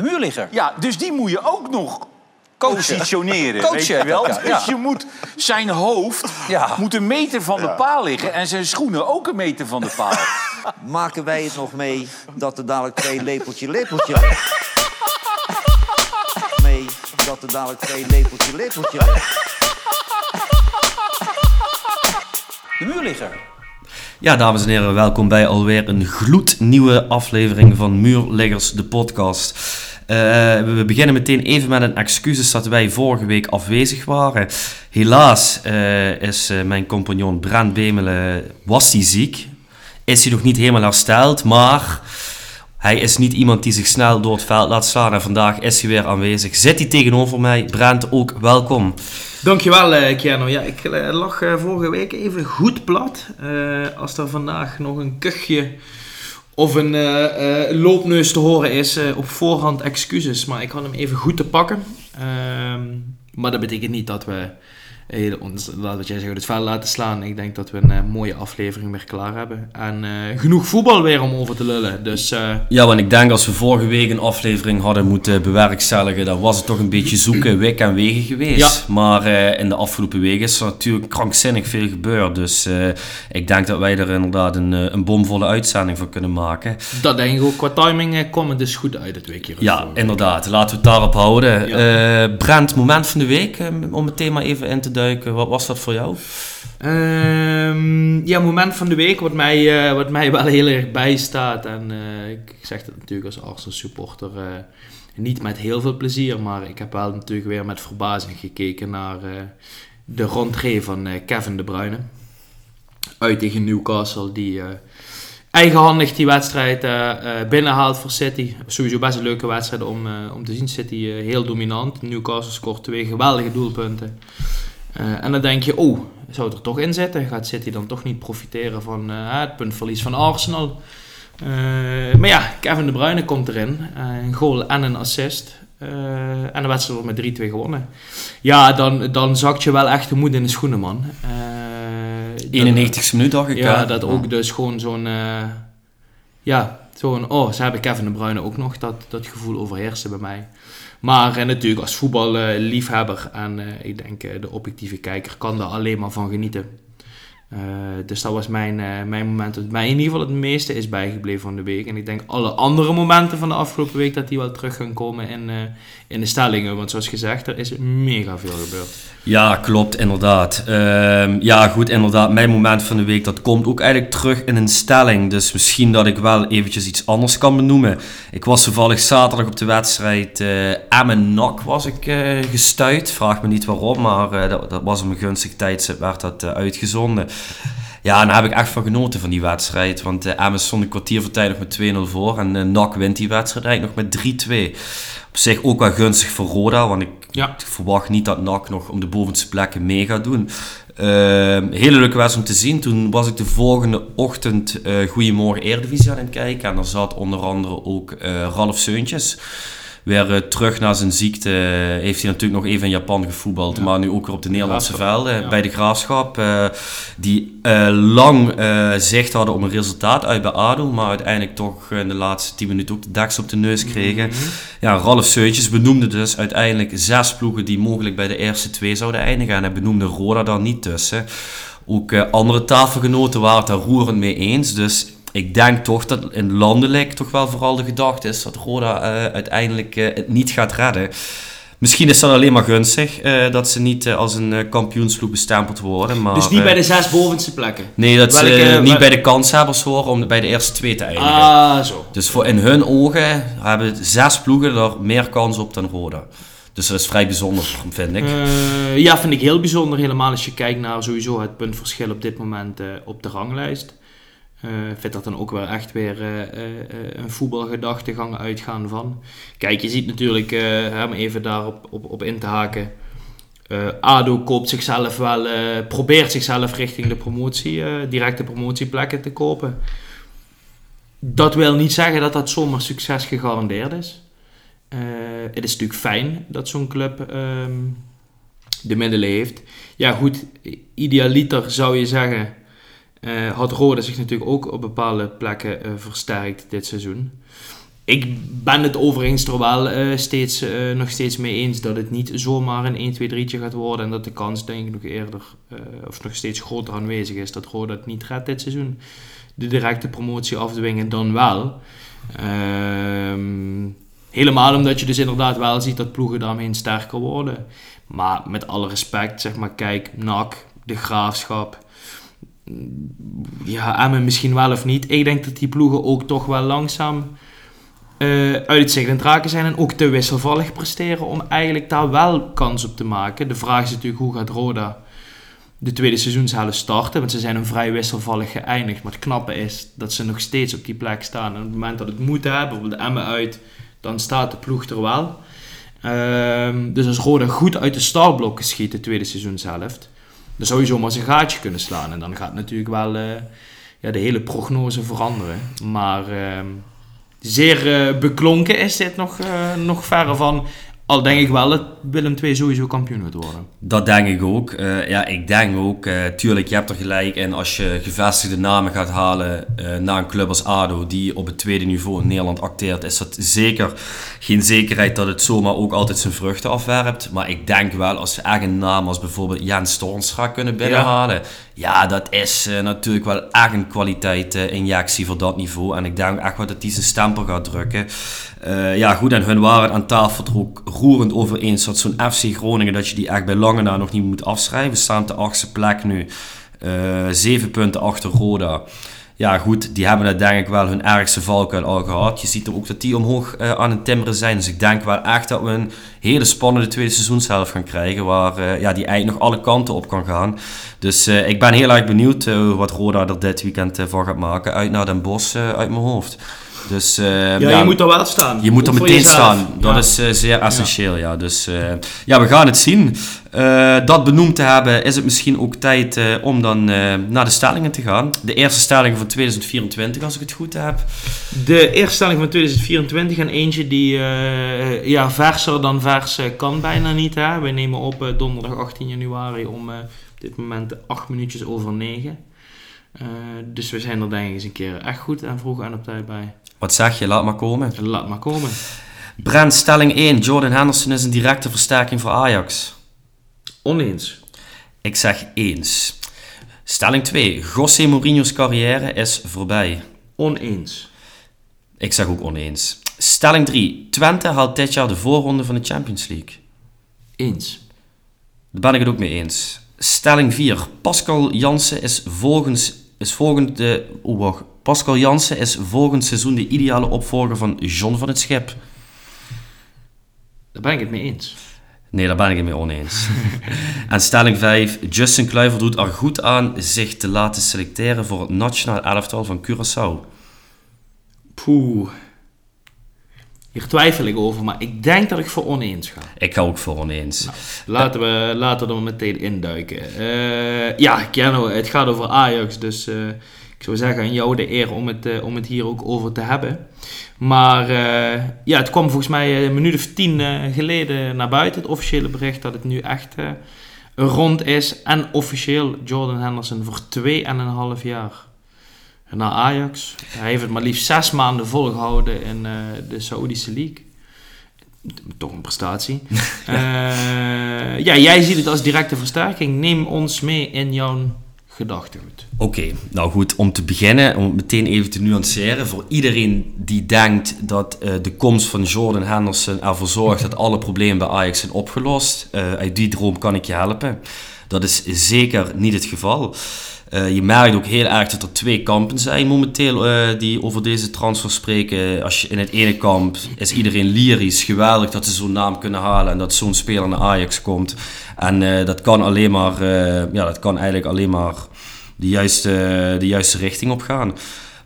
De muurligger. Ja, dus die moet je ook nog Coachen. positioneren. Coachen weet je wel? ja. Dus je moet zijn hoofd Ja. moet een meter van de paal liggen en zijn schoenen ook een meter van de paal. Maken wij het nog mee dat er dadelijk twee lepeltje lepeltje... mee dat er dadelijk twee lepeltje lepeltje... De muurligger. Ja, dames en heren, welkom bij alweer een gloednieuwe aflevering van Muurliggers, de podcast. Eh, we beginnen meteen even met een excuses dat wij vorige week afwezig waren. Helaas eh, is eh, mijn compagnon Brent Bemelen, was ziek. Is hij nog niet helemaal hersteld, maar hij is niet iemand die zich snel door het veld laat slaan. En vandaag is hij weer aanwezig. Zit hij tegenover mij? Brent, ook welkom. Dankjewel, eh Keanu. Ja, ik lag vorige week even goed plat. Als er vandaag nog een kuchje of een eh, loopneus te horen is, eh, op voorhand excuses. Maar ik had hem even goed te pakken. Ehm, maar dat betekent niet dat we ons, laat wat jij zegt, het veld laten slaan. Ik denk dat we een eh, mooie aflevering weer klaar hebben. En eh, genoeg voetbal weer om over te lullen. Dus eh, Ja, want ik denk als we vorige week een aflevering hadden moeten bewerkstelligen, dan was het toch een beetje zoeken, wik en wegen geweest. Maar eh, in de afgelopen weken is er natuurlijk krankzinnig veel gebeurd. Dus ik denk dat wij er inderdaad een, een bomvolle uitzending van kunnen maken. dat denk ik ook. Qua timing het dus goed uit het weekje. Ja, inderdaad. Laten we het daarop houden. Eh Brent, moment van de week, om het thema even in te Wat was dat voor jou? Ehm, ja, moment van de week wat mij, eh, wat mij wel heel erg bijstaat. En eh, ik, zeg dat natuurlijk als Arsenal supporter eh, niet met heel veel plezier. Maar ik heb wel natuurlijk weer met verbazing gekeken naar de rentree van Kevin De Bruyne. Uit tegen Newcastle, die eigenhandig die wedstrijd eh, eh, binnenhaalt voor City. Sowieso best een leuke wedstrijd om, om te zien. City heel dominant. Newcastle scoort twee geweldige doelpunten. Eh, en dan denk je, oh, zou het er toch in zitten? Gaat City dan toch niet profiteren van eh, het puntverlies van Arsenal? Eh, maar ja, Kevin De Bruyne komt erin. Een goal en een assist. En de wedstrijd wordt met 3-2 gewonnen. Ja, dan, dan zakt je wel echt de moed in de schoenen, man. Eh, 91ste minuut, dacht ik. ja, dat ook dus gewoon zo'n... eh, zo'n... Oh, ze hebben Kevin De Bruyne ook nog. Dat, dat gevoel overheerste bij mij. Maar eh, natuurlijk als voetballiefhebber en eh, ik denk eh, de objectieve kijker kan daar alleen maar van genieten. Eh, dus dat was mijn, eh, mijn moment dat mij in ieder geval het meeste is bijgebleven van de week. En ik denk alle andere momenten van de afgelopen week dat die wel terug gaan komen in, eh, in de stellingen. Want zoals gezegd, er is mega veel gebeurd. Ja, klopt, inderdaad. Ehm, ja, goed, inderdaad. Mijn moment van de week, dat komt ook eigenlijk terug in een stelling. Dus misschien dat ik wel eventjes iets anders kan benoemen. Ik was toevallig zaterdag op de wedstrijd eh Emmen-Nak was ik gestuurd. Vraag me niet waarom, maar dat, dat was een gunstig tijdstip werd dat uitgezonden. Ja, daar heb ik echt van genoten van die wedstrijd. Want Emmen stond een kwartier voor tijd nog met 2-0 voor. En eh NAC wint die wedstrijd eigenlijk nog met 3-2. Op zich ook wel gunstig voor Roda, want ik Ja. verwacht niet dat NAC nog om de bovenste plekken mee gaat doen. Ehm, hele leuke wedstrijd om te zien. Toen was ik de volgende ochtend eh Goedemorgen Eredivisie aan het kijken. En daar zat onder andere ook Ralf Seuntjes. Weer eh, terug na zijn ziekte heeft hij natuurlijk nog even in Japan gevoetbald. Maar nu ook weer op de Nederlandse velden ja. bij de Graafschap. eh, die eh, lang eh, zicht hadden op een resultaat uit bij ADO. Maar uiteindelijk toch in de laatste 10 minuten ook de deks op de neus kregen. Mhm. Ja, Ralf Seuntjes benoemde dus uiteindelijk zes ploegen die mogelijk bij de eerste twee zouden eindigen. En hij benoemde Roda daar niet tussen. Ook eh, andere tafelgenoten waren het daar roerend mee eens. Dus ik denk toch dat in landelijk toch wel vooral de gedachte is dat Roda eh, uiteindelijk eh, het niet gaat redden. Misschien is dat alleen maar gunstig eh, dat ze niet als een kampioensploeg bestempeld worden. Maar, dus niet bij de zes bovenste plekken. Nee, dat ze Welke- niet bij de kanshebbers horen om bij de eerste twee te eindigen. Ah, zo. Dus voor in hun ogen hebben zes ploegen er meer kans op dan Roda. Dus dat is vrij bijzonder, vind ik. Ja, vind ik heel bijzonder. Helemaal als je kijkt naar sowieso het puntverschil op dit moment op de ranglijst. Ik vind dat dan ook wel echt weer eh, eh, een voetbalgedachtegang uitgaan van. Kijk, je ziet natuurlijk, om even daarop op, op in te haken. ADO koopt zichzelf wel, probeert zichzelf richting de promotie, directe promotieplekken te kopen. Dat wil niet zeggen dat dat zomaar succes gegarandeerd is. Het is natuurlijk fijn dat zo'n club ehm, de middelen heeft. Ja, goed, idealiter zou je zeggen, eh, had Rode zich natuurlijk ook op bepaalde plekken eh, versterkt dit seizoen. ik ben het overigens er wel eh, steeds, eh, nog steeds mee eens dat het niet zomaar een 1, 2, 3'tje gaat worden. En dat de kans denk ik nog eerder, eh, of nog steeds groter aanwezig is, dat Roda het niet redt dit seizoen. De directe promotie afdwingen dan wel. Ehm, helemaal omdat je dus inderdaad wel ziet dat ploegen daarmee sterker worden. Maar met alle respect, zeg maar, kijk, NAC, de Graafschap. Ja, Emmen misschien wel of niet. Ik denk dat die ploegen ook toch wel langzaam eh uit het raken zijn. En ook te wisselvallig presteren om eigenlijk daar wel kans op te maken. De vraag is natuurlijk hoe gaat Roda de tweede seizoenshelft starten. Want ze zijn een vrij wisselvallig geëindigd. Maar het knappe is dat ze nog steeds op die plek staan. En op het moment dat het moet hebben, bijvoorbeeld de Emmen uit, dan staat de ploeg er wel. Ehm, dus als Roda goed uit de startblokken schiet de tweede seizoenshelft, dan zou je zomaar zijn gaatje kunnen slaan. En dan gaat natuurlijk wel eh, ja, de hele prognose veranderen. Maar ehm, zeer eh, beklonken is dit nog, eh, nog verre van. Al denk ik wel dat Willem II sowieso kampioen gaat worden. Dat denk ik ook. Eh, ja, ik denk ook, eh, tuurlijk, je hebt er gelijk in als je gevestigde namen gaat halen eh, naar een club als ADO, die op het tweede niveau in Nederland acteert, is dat zeker geen zekerheid dat het zomaar ook altijd zijn vruchten afwerpt. Maar ik denk wel, als ze echt een naam als bijvoorbeeld Jens Toornstra kunnen binnenhalen, ja, dat is natuurlijk wel echt een kwaliteit-injectie voor dat niveau. En ik denk echt wel dat die zijn stempel gaat drukken. Eh, ja, goed, en hun waren aan tafel ook roerend over eens dat zo'n FC Groningen, dat je die echt bij lange na nog niet moet afschrijven. We staan op de achtste plek nu. Eh, zeven punten achter Roda. Ja, goed, die hebben het denk ik wel hun ergste valkuil al gehad. Je ziet er ook dat die omhoog eh, aan het timmeren zijn. Dus ik denk wel echt dat we een hele spannende tweede seizoenshelft gaan krijgen. Waar ja, die eigenlijk nog alle kanten op kan gaan. Dus ik ben heel erg benieuwd wat Roda er dit weekend van gaat maken. Uit naar Den Bosch uit mijn hoofd. Dus, eh, Ja, je moet er wel staan. je moet er meteen jezelf. staan. Dat Ja. is eh, zeer essentieel, ja. Dus eh, ja, we gaan het zien. Dat benoemd te hebben, is het misschien ook tijd om dan naar de stellingen te gaan. De eerste stelling van 2024, als ik het goed heb. De eerste stelling van 2024 en eentje die ja, verser dan vers kan bijna niet. Hè? We nemen op donderdag 18 januari om op dit moment 8 minuutjes over 9. Eh, dus we zijn er denk ik eens een keer echt goed en vroeg en op tijd bij. Wat zeg je? Laat maar komen. Laat maar komen. Brent, stelling 1. Jordan Henderson is een directe versterking voor Ajax. Oneens. Ik zeg eens. Stelling 2. José Mourinho's carrière is voorbij. Oneens. Ik zeg ook oneens. Stelling 3. Twente haalt dit jaar de voorronde van de Champions League. Eens. Daar ben ik het ook mee eens. Stelling 4. Pascal Jansen is volgens... Is volgende, oh, wacht. Pascal Jansen is volgend seizoen de ideale opvolger van John van het Schip. Daar ben ik het mee eens. Nee, daar ben ik het mee oneens. en stelling 5. Justin Kluiver doet er goed aan zich te laten selecteren voor het nationaal elftal van Curaçao. Poeh. Hier twijfel ik over, maar ik denk dat ik voor oneens ga. Ik ga ook voor oneens. Laten we, laten we er meteen induiken. Eh ja, Kenno, het gaat over Ajax, dus eh, ik zou zeggen aan jou de eer om het, eh, om het hier ook over te hebben. Maar eh, ja, het kwam volgens mij een minuut of tien eh, geleden naar buiten, het officiële bericht dat het nu echt eh, rond is. En officieel Jordan Henderson voor 2,5 jaar naar Ajax. Hij heeft het maar liefst zes maanden volgehouden in eh, de Saoedische League. Toch een prestatie. Eh, ja, jij ziet het als directe versterking. Neem ons mee in jouw gedachtegoed. Oké, nou goed, om te beginnen, om meteen even te nuanceren. Voor iedereen die denkt dat eh, de komst van Jordan Henderson ervoor zorgt dat alle problemen bij Ajax zijn opgelost, eh, uit die droom kan ik je helpen. Dat is zeker niet het geval. Eh, je merkt ook heel erg dat er twee kampen zijn momenteel die over deze transfer spreken. Als je in het ene kamp is iedereen lyrisch, geweldig dat ze zo'n naam kunnen halen en dat zo'n speler naar Ajax komt. En dat kan alleen maar, ja, dat kan eigenlijk alleen maar de juiste, de juiste richting op gaan.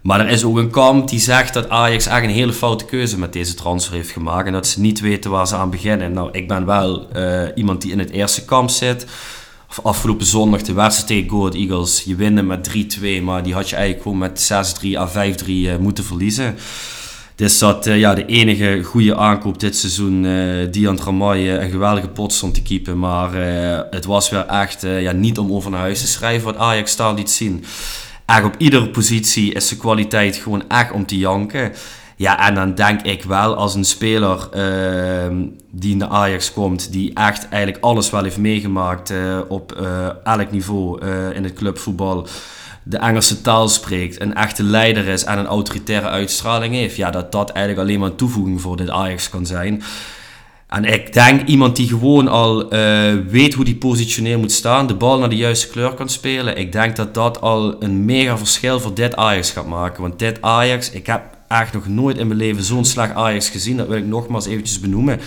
Maar er is ook een kamp die zegt dat Ajax echt een hele foute keuze met deze transfer heeft gemaakt. En dat ze niet weten waar ze aan beginnen. Nou, ik ben wel eh, iemand die in het eerste kamp zit. Afgelopen zondag de wedstrijd tegen Go Eagles. Je winnen met 3-2, maar die had je eigenlijk gewoon met 6-3 à 5-3 eh, moeten verliezen. Dus dat eh, ja, de enige goede aankoop dit seizoen. eh Dian Tramay eh, een geweldige pot stond te keepen. Maar het was weer echt ja, niet om over naar huis te schrijven wat Ajax daar liet zien. Echt op iedere positie is de kwaliteit gewoon echt om te janken. Ja, en dan denk ik wel als een speler ehm, die de Ajax komt, die echt eigenlijk alles wel heeft meegemaakt op elk niveau in het clubvoetbal, de Engelse taal spreekt, een echte leider is en een autoritaire uitstraling heeft, ja, dat dat eigenlijk alleen maar een toevoeging voor dit Ajax kan zijn. En ik denk iemand die gewoon al eh, weet hoe die positioneel moet staan, de bal naar de juiste kleur kan spelen. Ik denk dat dat al een mega verschil voor dit Ajax gaat maken. Want dit Ajax, ik heb echt nog nooit in mijn leven zo'n slag Ajax gezien. Dat wil ik nogmaals eventjes benoemen.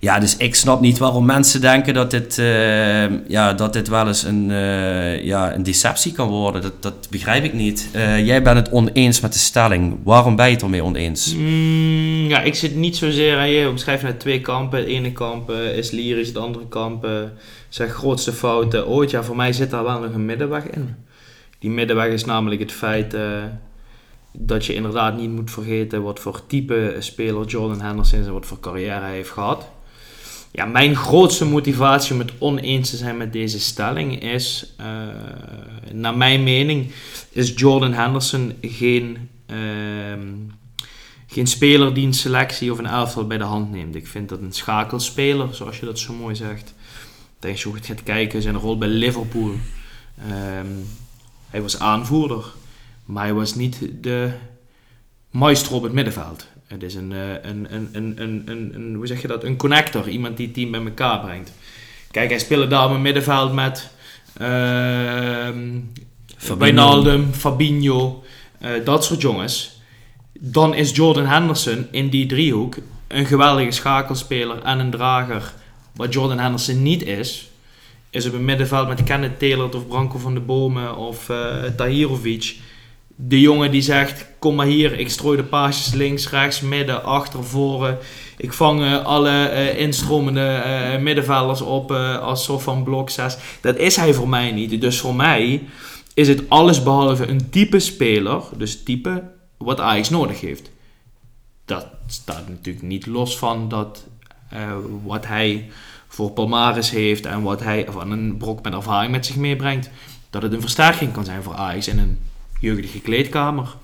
Ja, dus ik snap niet waarom mensen denken dat dit, eh, ja, dat dit wel eens een, eh, ja, een deceptie kan worden. Dat, dat begrijp ik niet. Eh, jij bent het oneens met de stelling. Waarom ben je het ermee oneens? Mm, ja, ik zit niet zozeer aan je. Omschrijf net twee kampen. Het ene kamp is lyrisch, het andere kamp uh, zijn grootste fouten ooit. Ja, voor mij zit daar wel nog een middenweg in. Die middenweg is namelijk het feit dat je inderdaad niet moet vergeten wat voor type speler Jordan Henderson is en wat voor carrière hij heeft gehad. Ja, mijn grootste motivatie om het oneens te zijn met deze stelling is, eh, naar mijn mening, is Jordan Henderson geen, ehm, geen speler die een selectie of een elftal bij de hand neemt. Ik vind dat een schakelspeler, zoals je dat zo mooi zegt. Als je goed gaat kijken, zijn rol bij Liverpool. ehm, hij was aanvoerder, maar hij was niet de maestro op het middenveld. Het is een, eh, een, een, een, een, een, een- hoe zeg je dat? Een connector. Iemand die het team bij elkaar brengt. Kijk, hij speelde daar op het middenveld met ehm Wijnaldum, Fabinho, eh, dat soort jongens. Dan is Jordan Henderson in die driehoek een geweldige schakelspeler en een drager. Wat Jordan Henderson niet is, is op het middenveld met Kenneth Taylor of Branko van de Bomen of eh Tahirovic. De jongen die zegt, kom maar hier, ik strooi de paasjes links, rechts, midden, achter, voren. Ik vang eh, alle eh, instromende eh, middenvelders op als soort van blok 6. Dat is hij voor mij niet. Dus voor mij is het alles behalve een type speler, dus type wat Ajax nodig heeft. Dat staat natuurlijk niet los van dat wat hij voor Palmares heeft en wat hij van een brok met ervaring met zich meebrengt, dat het een versterking kan zijn voor Ajax in een jeugdige kleedkamer.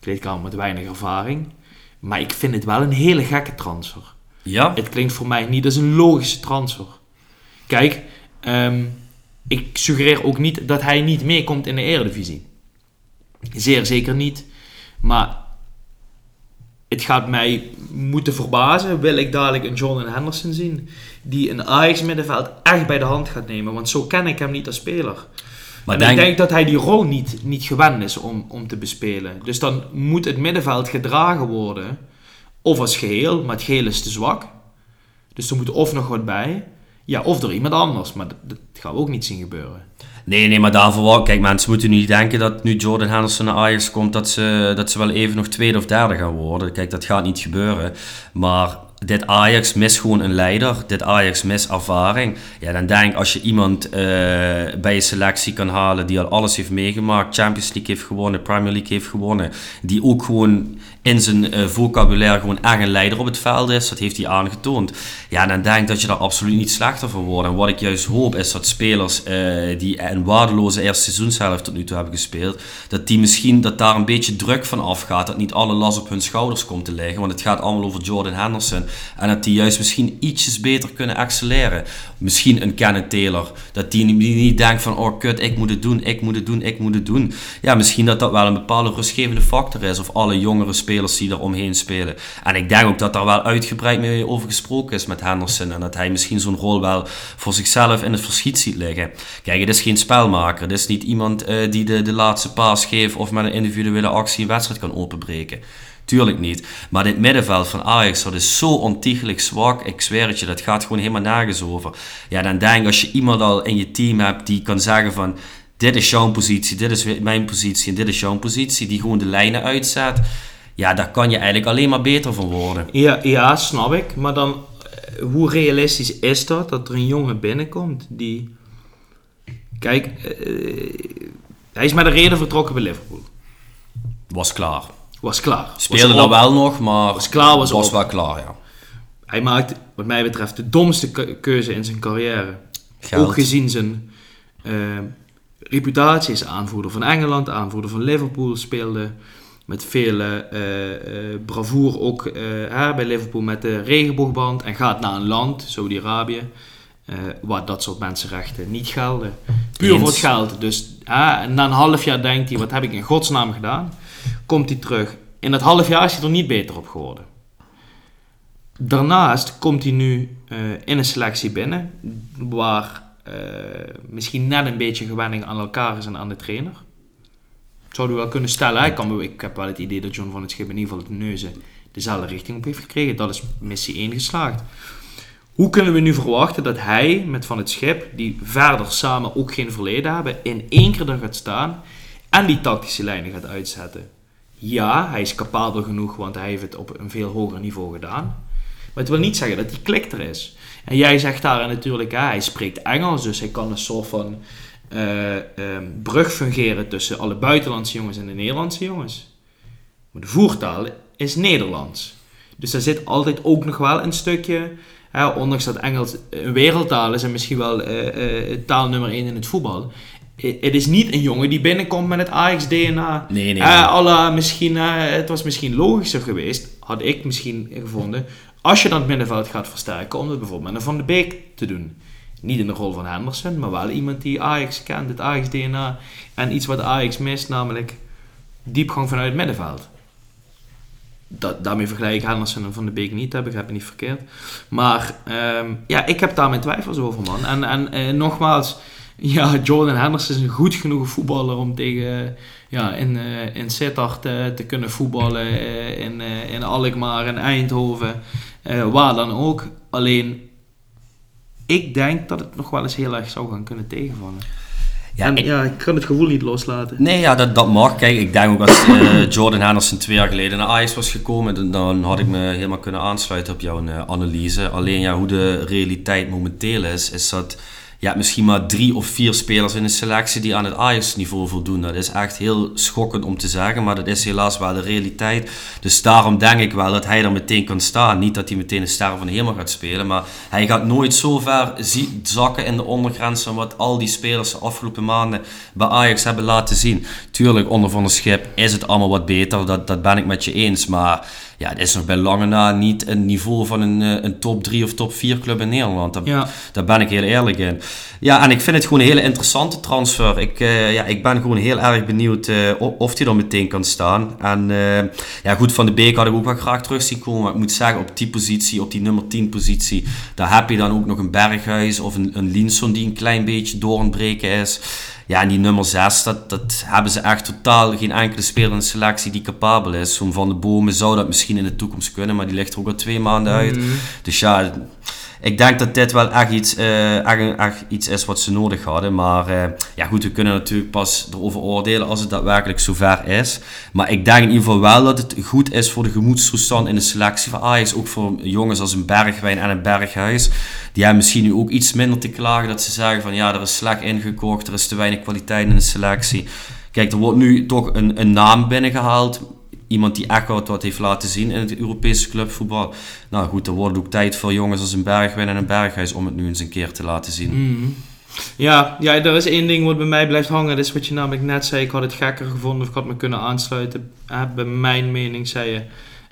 Kleedkamer met weinig ervaring. Maar ik vind het wel een hele gekke transfer. Ja? Het klinkt voor mij niet als een logische transfer. Kijk, ehm, ik suggereer ook niet dat hij niet meekomt in de Eredivisie. Zeer zeker niet. Maar het gaat mij moeten verbazen. Wil ik dadelijk een Jordan Henderson zien. Die een Ajax middenveld echt bij de hand gaat nemen. Want zo ken ik hem niet als speler. Maar en denk, ik denk dat hij die rol niet, niet gewend is om, om te bespelen. Dus dan moet het middenveld gedragen worden. Of als geheel, maar het geheel is te zwak. Dus er moet of nog wat bij. Ja, of door iemand anders. Maar dat, dat gaan we ook niet zien gebeuren. Nee, nee, maar daarvoor wel. Kijk, mensen moeten niet denken dat nu Jordan Henderson naar Ajax komt, dat ze, dat ze wel even nog tweede of derde gaan worden. Kijk, dat gaat niet gebeuren. Maar dit Ajax mist gewoon een leider. Dit Ajax mist ervaring. Ja, dan denk als je iemand eh, bij je selectie kan halen die al alles heeft meegemaakt, Champions League heeft gewonnen, Premier League heeft gewonnen, die ook gewoon in zijn eh, vocabulaire gewoon echt een leider op het veld is, dat heeft hij aangetoond. Ja, dan denk ik dat je daar absoluut niet slechter van wordt. En wat ik juist hoop is dat spelers eh, die een waardeloze eerste seizoenshelft tot nu toe hebben gespeeld, dat die misschien dat daar een beetje druk van afgaat, dat niet alle last op hun schouders komt te liggen, want het gaat allemaal over Jordan Henderson en dat die juist misschien ietsjes beter kunnen accelereren. Misschien een Kenneth Taylor, dat die niet, die niet denkt van oh kut, ik moet het doen, ik moet het doen, ik moet het doen. Ja, misschien dat dat wel een bepaalde rustgevende factor is of alle jongere spelers die er omheen spelen. En ik denk ook dat daar wel uitgebreid mee over gesproken is met Henderson en dat hij misschien zo'n rol wel voor zichzelf in het verschiet ziet liggen. Kijk, het is geen spelmaker, het is niet iemand eh, die de, de laatste paas geeft of met een individuele actie een wedstrijd kan openbreken. Tuurlijk niet. Maar dit middenveld van Ajax, dat is zo ontiegelijk zwak. Ik zweer het je, dat gaat gewoon helemaal nergens over. Ja, dan denk als je iemand al in je team hebt die kan zeggen van... Dit is jouw positie, dit is mijn positie en dit is jouw positie. Die gewoon de lijnen uitzet. Ja, daar kan je eigenlijk alleen maar beter van worden. Ja, ja snap ik. Maar dan, eh, hoe realistisch is dat? Dat er een jongen binnenkomt die... Kijk, eh, hij is met een reden vertrokken bij Liverpool. Was klaar. Was klaar. Speelde dan wel nog, maar Was klaar, was was op. wel klaar, ja. Hij maakt, wat mij betreft, de domste ke- keuze in zijn carrière. Geld. Ook gezien zijn eh, reputatie is aanvoerder van Engeland, aanvoerder van Liverpool, speelde met veel eh, eh, bravoer ook hè, bij Liverpool met de regenboogband. En gaat naar een land, Saudi-Arabië, waar dat soort mensenrechten niet gelden. Puur voor het geld. Dus en na een half jaar denkt hij, wat heb ik in godsnaam gedaan? Komt hij terug. In dat half jaar is hij er niet beter op geworden. Daarnaast komt hij nu in een selectie binnen, waar misschien net een beetje gewenning aan elkaar is en aan de trainer. Zouden we wel kunnen stellen. Ik, kan ik heb wel het idee dat John van het Schip in ieder geval het neuzen dezelfde richting op heeft gekregen. Dat is missie 1 geslaagd. Hoe kunnen we nu verwachten dat hij met Van het Schip, die verder samen ook geen verleden hebben, in één keer er gaat staan en die tactische lijnen gaat uitzetten? Ja, hij is capabel genoeg, want hij heeft het op een veel hoger niveau gedaan. Maar het wil niet zeggen dat die klik er is. En jij zegt daar natuurlijk, hij spreekt Engels, dus hij kan een soort van ehm, brug fungeren tussen alle buitenlandse jongens en de Nederlandse jongens. Maar de voertaal is Nederlands. Dus daar zit altijd ook nog wel een stukje, hè, ondanks dat Engels een wereldtaal is en misschien wel eh, eh, taal nummer 1 in het voetbal. Het is niet een jongen die binnenkomt met het Ajax-DNA. Nee, nee. Eh, à la misschien, het was misschien logischer geweest, had ik misschien gevonden, als je dan het middenveld gaat versterken, om dat bijvoorbeeld met een Van de Beek te doen. Niet in de rol van Henderson, maar wel iemand die Ajax kent, het Ajax-DNA. En iets wat Ajax mist, namelijk diepgang vanuit het middenveld. Dat, daarmee vergelijk ik Henderson en Van de Beek niet, dat begrijp ik niet verkeerd. Maar ehm, ja, ik heb daar mijn twijfels over, man. En, en eh, nogmaals, ja, Jordan Henderson is een goed genoeg voetballer om tegen, ja, in, eh in Sittard eh, te kunnen voetballen, in, in Alkmaar, in Eindhoven, waar dan ook. Alleen, ik denk dat het nog wel eens heel erg zou gaan kunnen tegenvallen. Ja, en ik- ja, ik kan het gevoel niet loslaten. Nee, ja, dat, dat mag. Kijk, ik denk ook als eh, Jordan Henderson twee jaar geleden naar Ajax was gekomen, dan, dan had ik me helemaal kunnen aansluiten op jouw eh, analyse. Alleen ja, hoe de realiteit momenteel is, is dat je hebt misschien maar drie of vier spelers in de selectie die aan het Ajax-niveau voldoen. Dat is echt heel schokkend om te zeggen, maar dat is helaas wel de realiteit. Dus daarom denk ik wel dat hij er meteen kan staan. Niet dat hij meteen een ster van de hemel gaat spelen, maar hij gaat nooit zo ver zakken in de ondergrens van wat al die spelers de afgelopen maanden bij Ajax hebben laten zien. Tuurlijk, onder Van der Schip is het allemaal wat beter, dat, dat ben ik met je eens. Maar ja, het is nog bij lange na niet een niveau van een, eh, een top 3 of top 4 club in Nederland. Daar, Ja. daar ben ik heel eerlijk in. Ja, en ik vind het gewoon een hele interessante transfer. Ik, eh, ja, ik ben gewoon heel erg benieuwd eh, of hij er meteen kan staan. En ja, goed, Van de Beek had ik ook wel graag terug zien komen. Maar ik moet zeggen, op die positie, op die nummer 10 positie, daar heb je dan ook nog een Berghuis of een, een Linson die een klein beetje door is. Ja, en die nummer 6, dat, dat hebben ze echt totaal geen enkele speler in de selectie die capabel is. Zo'n Van de Bomen zou dat misschien in de toekomst kunnen, maar die ligt er ook al twee maanden uit. Dus ja, ik denk dat dit wel echt iets, eh, iets is wat ze nodig hadden. Maar eh, ja, goed, we kunnen natuurlijk pas erover oordelen als het daadwerkelijk zover is. Maar ik denk in ieder geval wel dat het goed is voor de gemoedstoestand in de selectie van Ajax. Ook voor jongens als een Bergwijn en een Berghuis. Die hebben misschien nu ook iets minder te klagen. Dat ze zeggen van ja, er is slecht ingekocht, er is te weinig kwaliteit in de selectie. Kijk, er wordt nu toch een, een naam binnengehaald. Iemand die echt wat, wat heeft laten zien in het Europese clubvoetbal. Nou goed, er wordt ook tijd voor jongens als een Bergwijn en een Berghuis om het nu eens een keer te laten zien. Mhm. Ja, ja, er is één ding wat bij mij blijft hangen. Dat is wat je namelijk net zei. Ik had het gekker gevonden of ik had me kunnen aansluiten. Eh, bij mijn mening zei je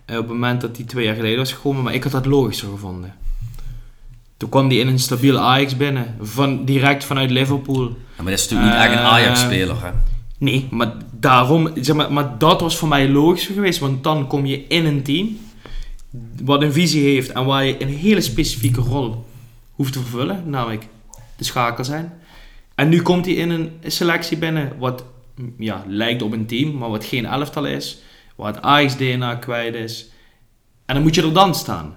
eh, op het moment dat hij twee jaar geleden was gekomen. Maar ik had dat logischer gevonden. Toen kwam hij in een stabiel Ajax binnen. Van, direct vanuit Liverpool. Ja, maar dat is natuurlijk niet echt een Eh, Ajax-speler. hè. Nee, maar daarom, zeg maar, maar dat was voor mij logischer geweest, want dan kom je in een team wat een visie heeft en waar je een hele specifieke rol hoeft te vervullen, namelijk de schakel zijn. En nu komt hij in een selectie binnen wat ja, lijkt op een team, maar wat geen elftal is, waar het Ajax-DNA kwijt is. En dan moet je er dan staan.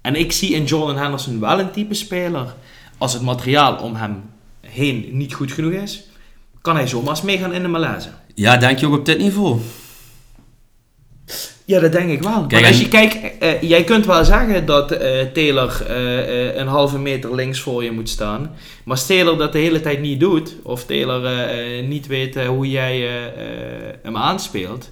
En ik zie in Jordan Henderson wel een type speler, als het materiaal om hem heen niet goed genoeg is, kan hij zomaar eens meegaan in de malaise. Ja, denk je ook op dit niveau? Ja, dat denk ik wel. Kijk, Want als je kijkt, eh, jij kunt wel zeggen dat eh, Taylor eh, eh, een halve meter links voor je moet staan. Maar als Taylor dat de hele tijd niet doet, of Taylor eh, eh, niet weet eh, hoe jij eh, eh, hem aanspeelt,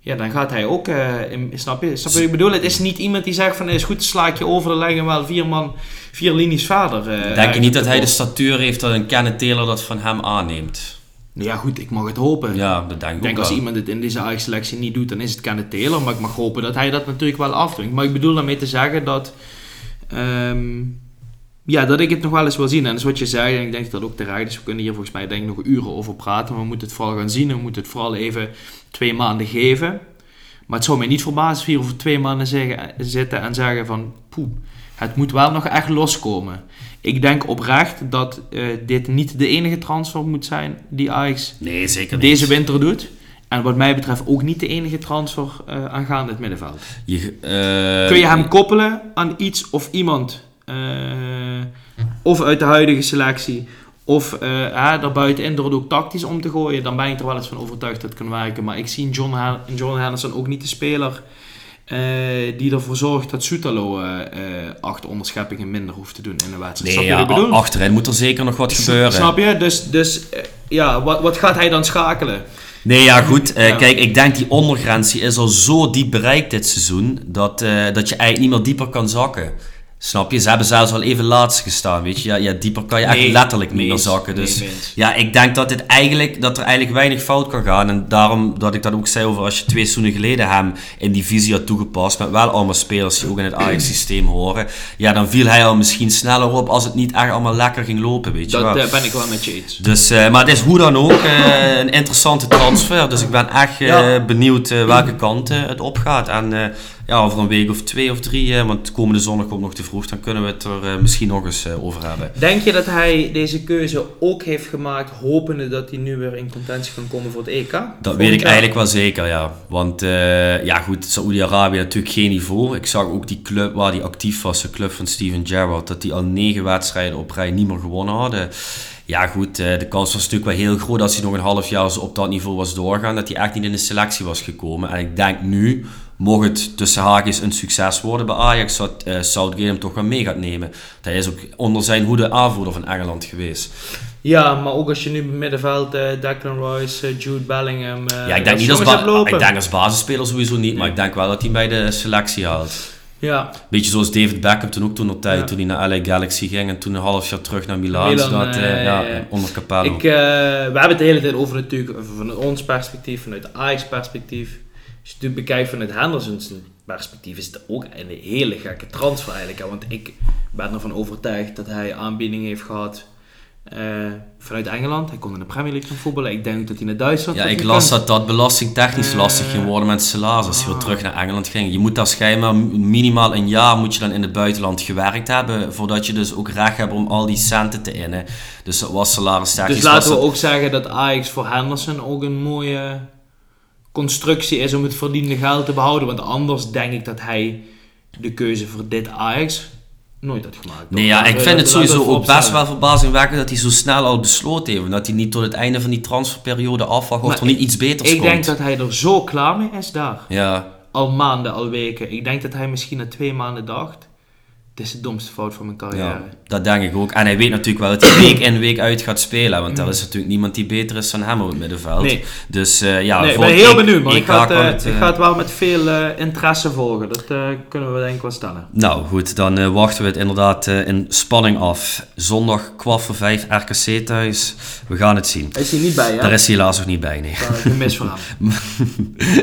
ja, dan gaat hij ook, eh, in- snap je? Snap je wat ik bedoel? Het is niet iemand die zegt van, is goed, sla ik je over, dan leggen wel vier man, vier linies verder. eh, Denk je niet dat hij de statuur heeft dat een Kenneth Taylor dat van hem aanneemt? Nou ja, goed, ik mag het hopen. Ja, dat denk ik Ik denk ook als wel. iemand het in deze Ajax-selectie niet doet, dan is het Kenneth Taylor. Maar ik mag hopen dat hij dat natuurlijk wel afdwingt. Maar ik bedoel daarmee te zeggen dat... ehm, ja, dat ik het nog wel eens wil zien. En dat is wat je zei, en ik denk dat ook terecht is. We kunnen hier volgens mij denk ik nog uren over praten. Maar we moeten het vooral gaan zien. en We moeten het vooral even twee maanden geven. Maar het zou mij niet verbazen hier over twee maanden zeggen, zitten en zeggen van... Poeh, het moet wel nog echt loskomen. Ik denk oprecht dat eh, dit niet de enige transfer moet zijn die Ajax Nee, zeker niet. deze winter doet. En wat mij betreft ook niet de enige transfer eh, aangaande het middenveld. Je, eh, Kun je hem koppelen aan iets of iemand? of uit de huidige selectie. Of uh, daarbuitenin door het ook tactisch om te gooien. Dan ben ik er wel eens van overtuigd dat het kan werken. Maar ik zie John, Han- John Henderson ook niet de speler... eh, die ervoor zorgt dat Soetalo eh, eh, acht onderscheppingen minder hoeft te doen in de wedstrijd. Nee, Snap ja, achterin moet er zeker nog wat gebeuren. Snap je? Dus, dus ja, wat, wat gaat hij dan schakelen? Nee, ja, goed. Ja. Kijk, ik denk die ondergrens die is al zo diep bereikt dit seizoen, dat, dat je eigenlijk niet meer dieper kan zakken. Snap je? Ze hebben zelfs al even laatst gestaan, weet je. Ja, ja dieper kan je echt letterlijk niet meer zakken. Dus nee, ja, ik denk dat, dit eigenlijk, dat er eigenlijk weinig fout kan gaan. En daarom dat ik dat ook zei over als je twee seizoenen geleden hem in die visie had toegepast, met wel allemaal spelers die ook in het Ajax-systeem horen, ja, dan viel hij al misschien sneller op als het niet echt allemaal lekker ging lopen, weet je wel. Dat ben ik wel met je eens. Dus, eh, maar het is hoe dan ook eh, een interessante transfer. Dus ik ben echt eh, Ja. benieuwd welke kant eh, het opgaat. En ja, over een week of twee of drie, want komende zondag komt nog te vroeg, dan kunnen we het er eh, misschien nog eens eh, over hebben. Denk je dat hij deze keuze ook heeft gemaakt, hopende dat hij nu weer in contentie kan komen voor het EK? Dat weet ik eigenlijk wel zeker, ja. Want eh, ja goed, Saoedi-Arabië natuurlijk geen niveau. Ik zag ook die club waar die actief was, de club van Steven Gerrard, dat die al negen wedstrijden op rij niet meer gewonnen hadden. Ja goed, de kans was natuurlijk wel heel groot als hij nog een half jaar op dat niveau was doorgaan, dat hij echt niet in de selectie was gekomen. En ik denk nu, mocht het tussen haakjes een succes worden bij Ajax, dat eh, Southgate hem toch wel mee gaat nemen. Hij is ook onder zijn hoede aanvoerder van Engeland geweest. Ja, maar ook als je nu middenveld eh Declan Rice, eh, Jude Bellingham... eh, Ja, ik denk, niet als, ik denk als basisspeler sowieso niet, maar ik denk wel dat hij bij de selectie haalt. Ja, Beetje zoals David Beckham toen ook toen op tijd, Ja. toen hij naar LA Galaxy ging en toen een half jaar terug naar Milan, Milan, eh, ja, onder Capello. ik, we hebben het de hele tijd over natuurlijk vanuit ons perspectief, vanuit Ajax perspectief. Als je het bekijkt vanuit Henderson's perspectief, is het ook een hele gekke transfer eigenlijk. hè. Want ik ben ervan overtuigd dat hij aanbiedingen heeft gehad eh, vanuit Engeland. Hij kon in de Premier League gaan voetballen. Ik denk dat hij naar Duitsland ja, ik las dat dat belastingtechnisch Eh, lastig ging worden met salaris als hij weer terug naar Engeland ging. Je moet daar schijnbaar minimaal een jaar moet je dan in het buitenland gewerkt hebben, voordat je dus ook recht hebt om al die centen te innen. Dus dat was salaris. Dus laten we ook zeggen dat Ajax voor Henderson ook een mooie constructie is om het verdiende geld te behouden. Want anders denk ik dat hij de keuze voor dit Ajax nooit had gemaakt. Nee, ja, ik vind het sowieso ook best wel verbazingwekkend dat hij zo snel al besloten heeft. Dat hij niet tot het einde van die transferperiode afwacht of er niet iets beters Ik komt. denk dat hij er zo klaar mee is daar. Ja, Al maanden, al weken. Ik denk dat hij misschien na twee maanden dacht... Dit is de domste fout van mijn carrière. ja, dat denk ik ook. En hij weet natuurlijk wel dat hij week in week uit gaat spelen. Want er is natuurlijk niemand die beter is dan hem op het middenveld. Nee. Dus eh, ja, nee, ik ben het heel benieuwd, maar ik ga, het, eh, het, ik eh, ga het wel met veel interesse volgen. Dat kunnen we denk ik wel stellen. Nou goed, dan wachten we het inderdaad in spanning af. Zondag kwart voor vijf RKC thuis. We gaan het zien. Is hij niet bij, hè? Daar is hij helaas nog niet bij, nee.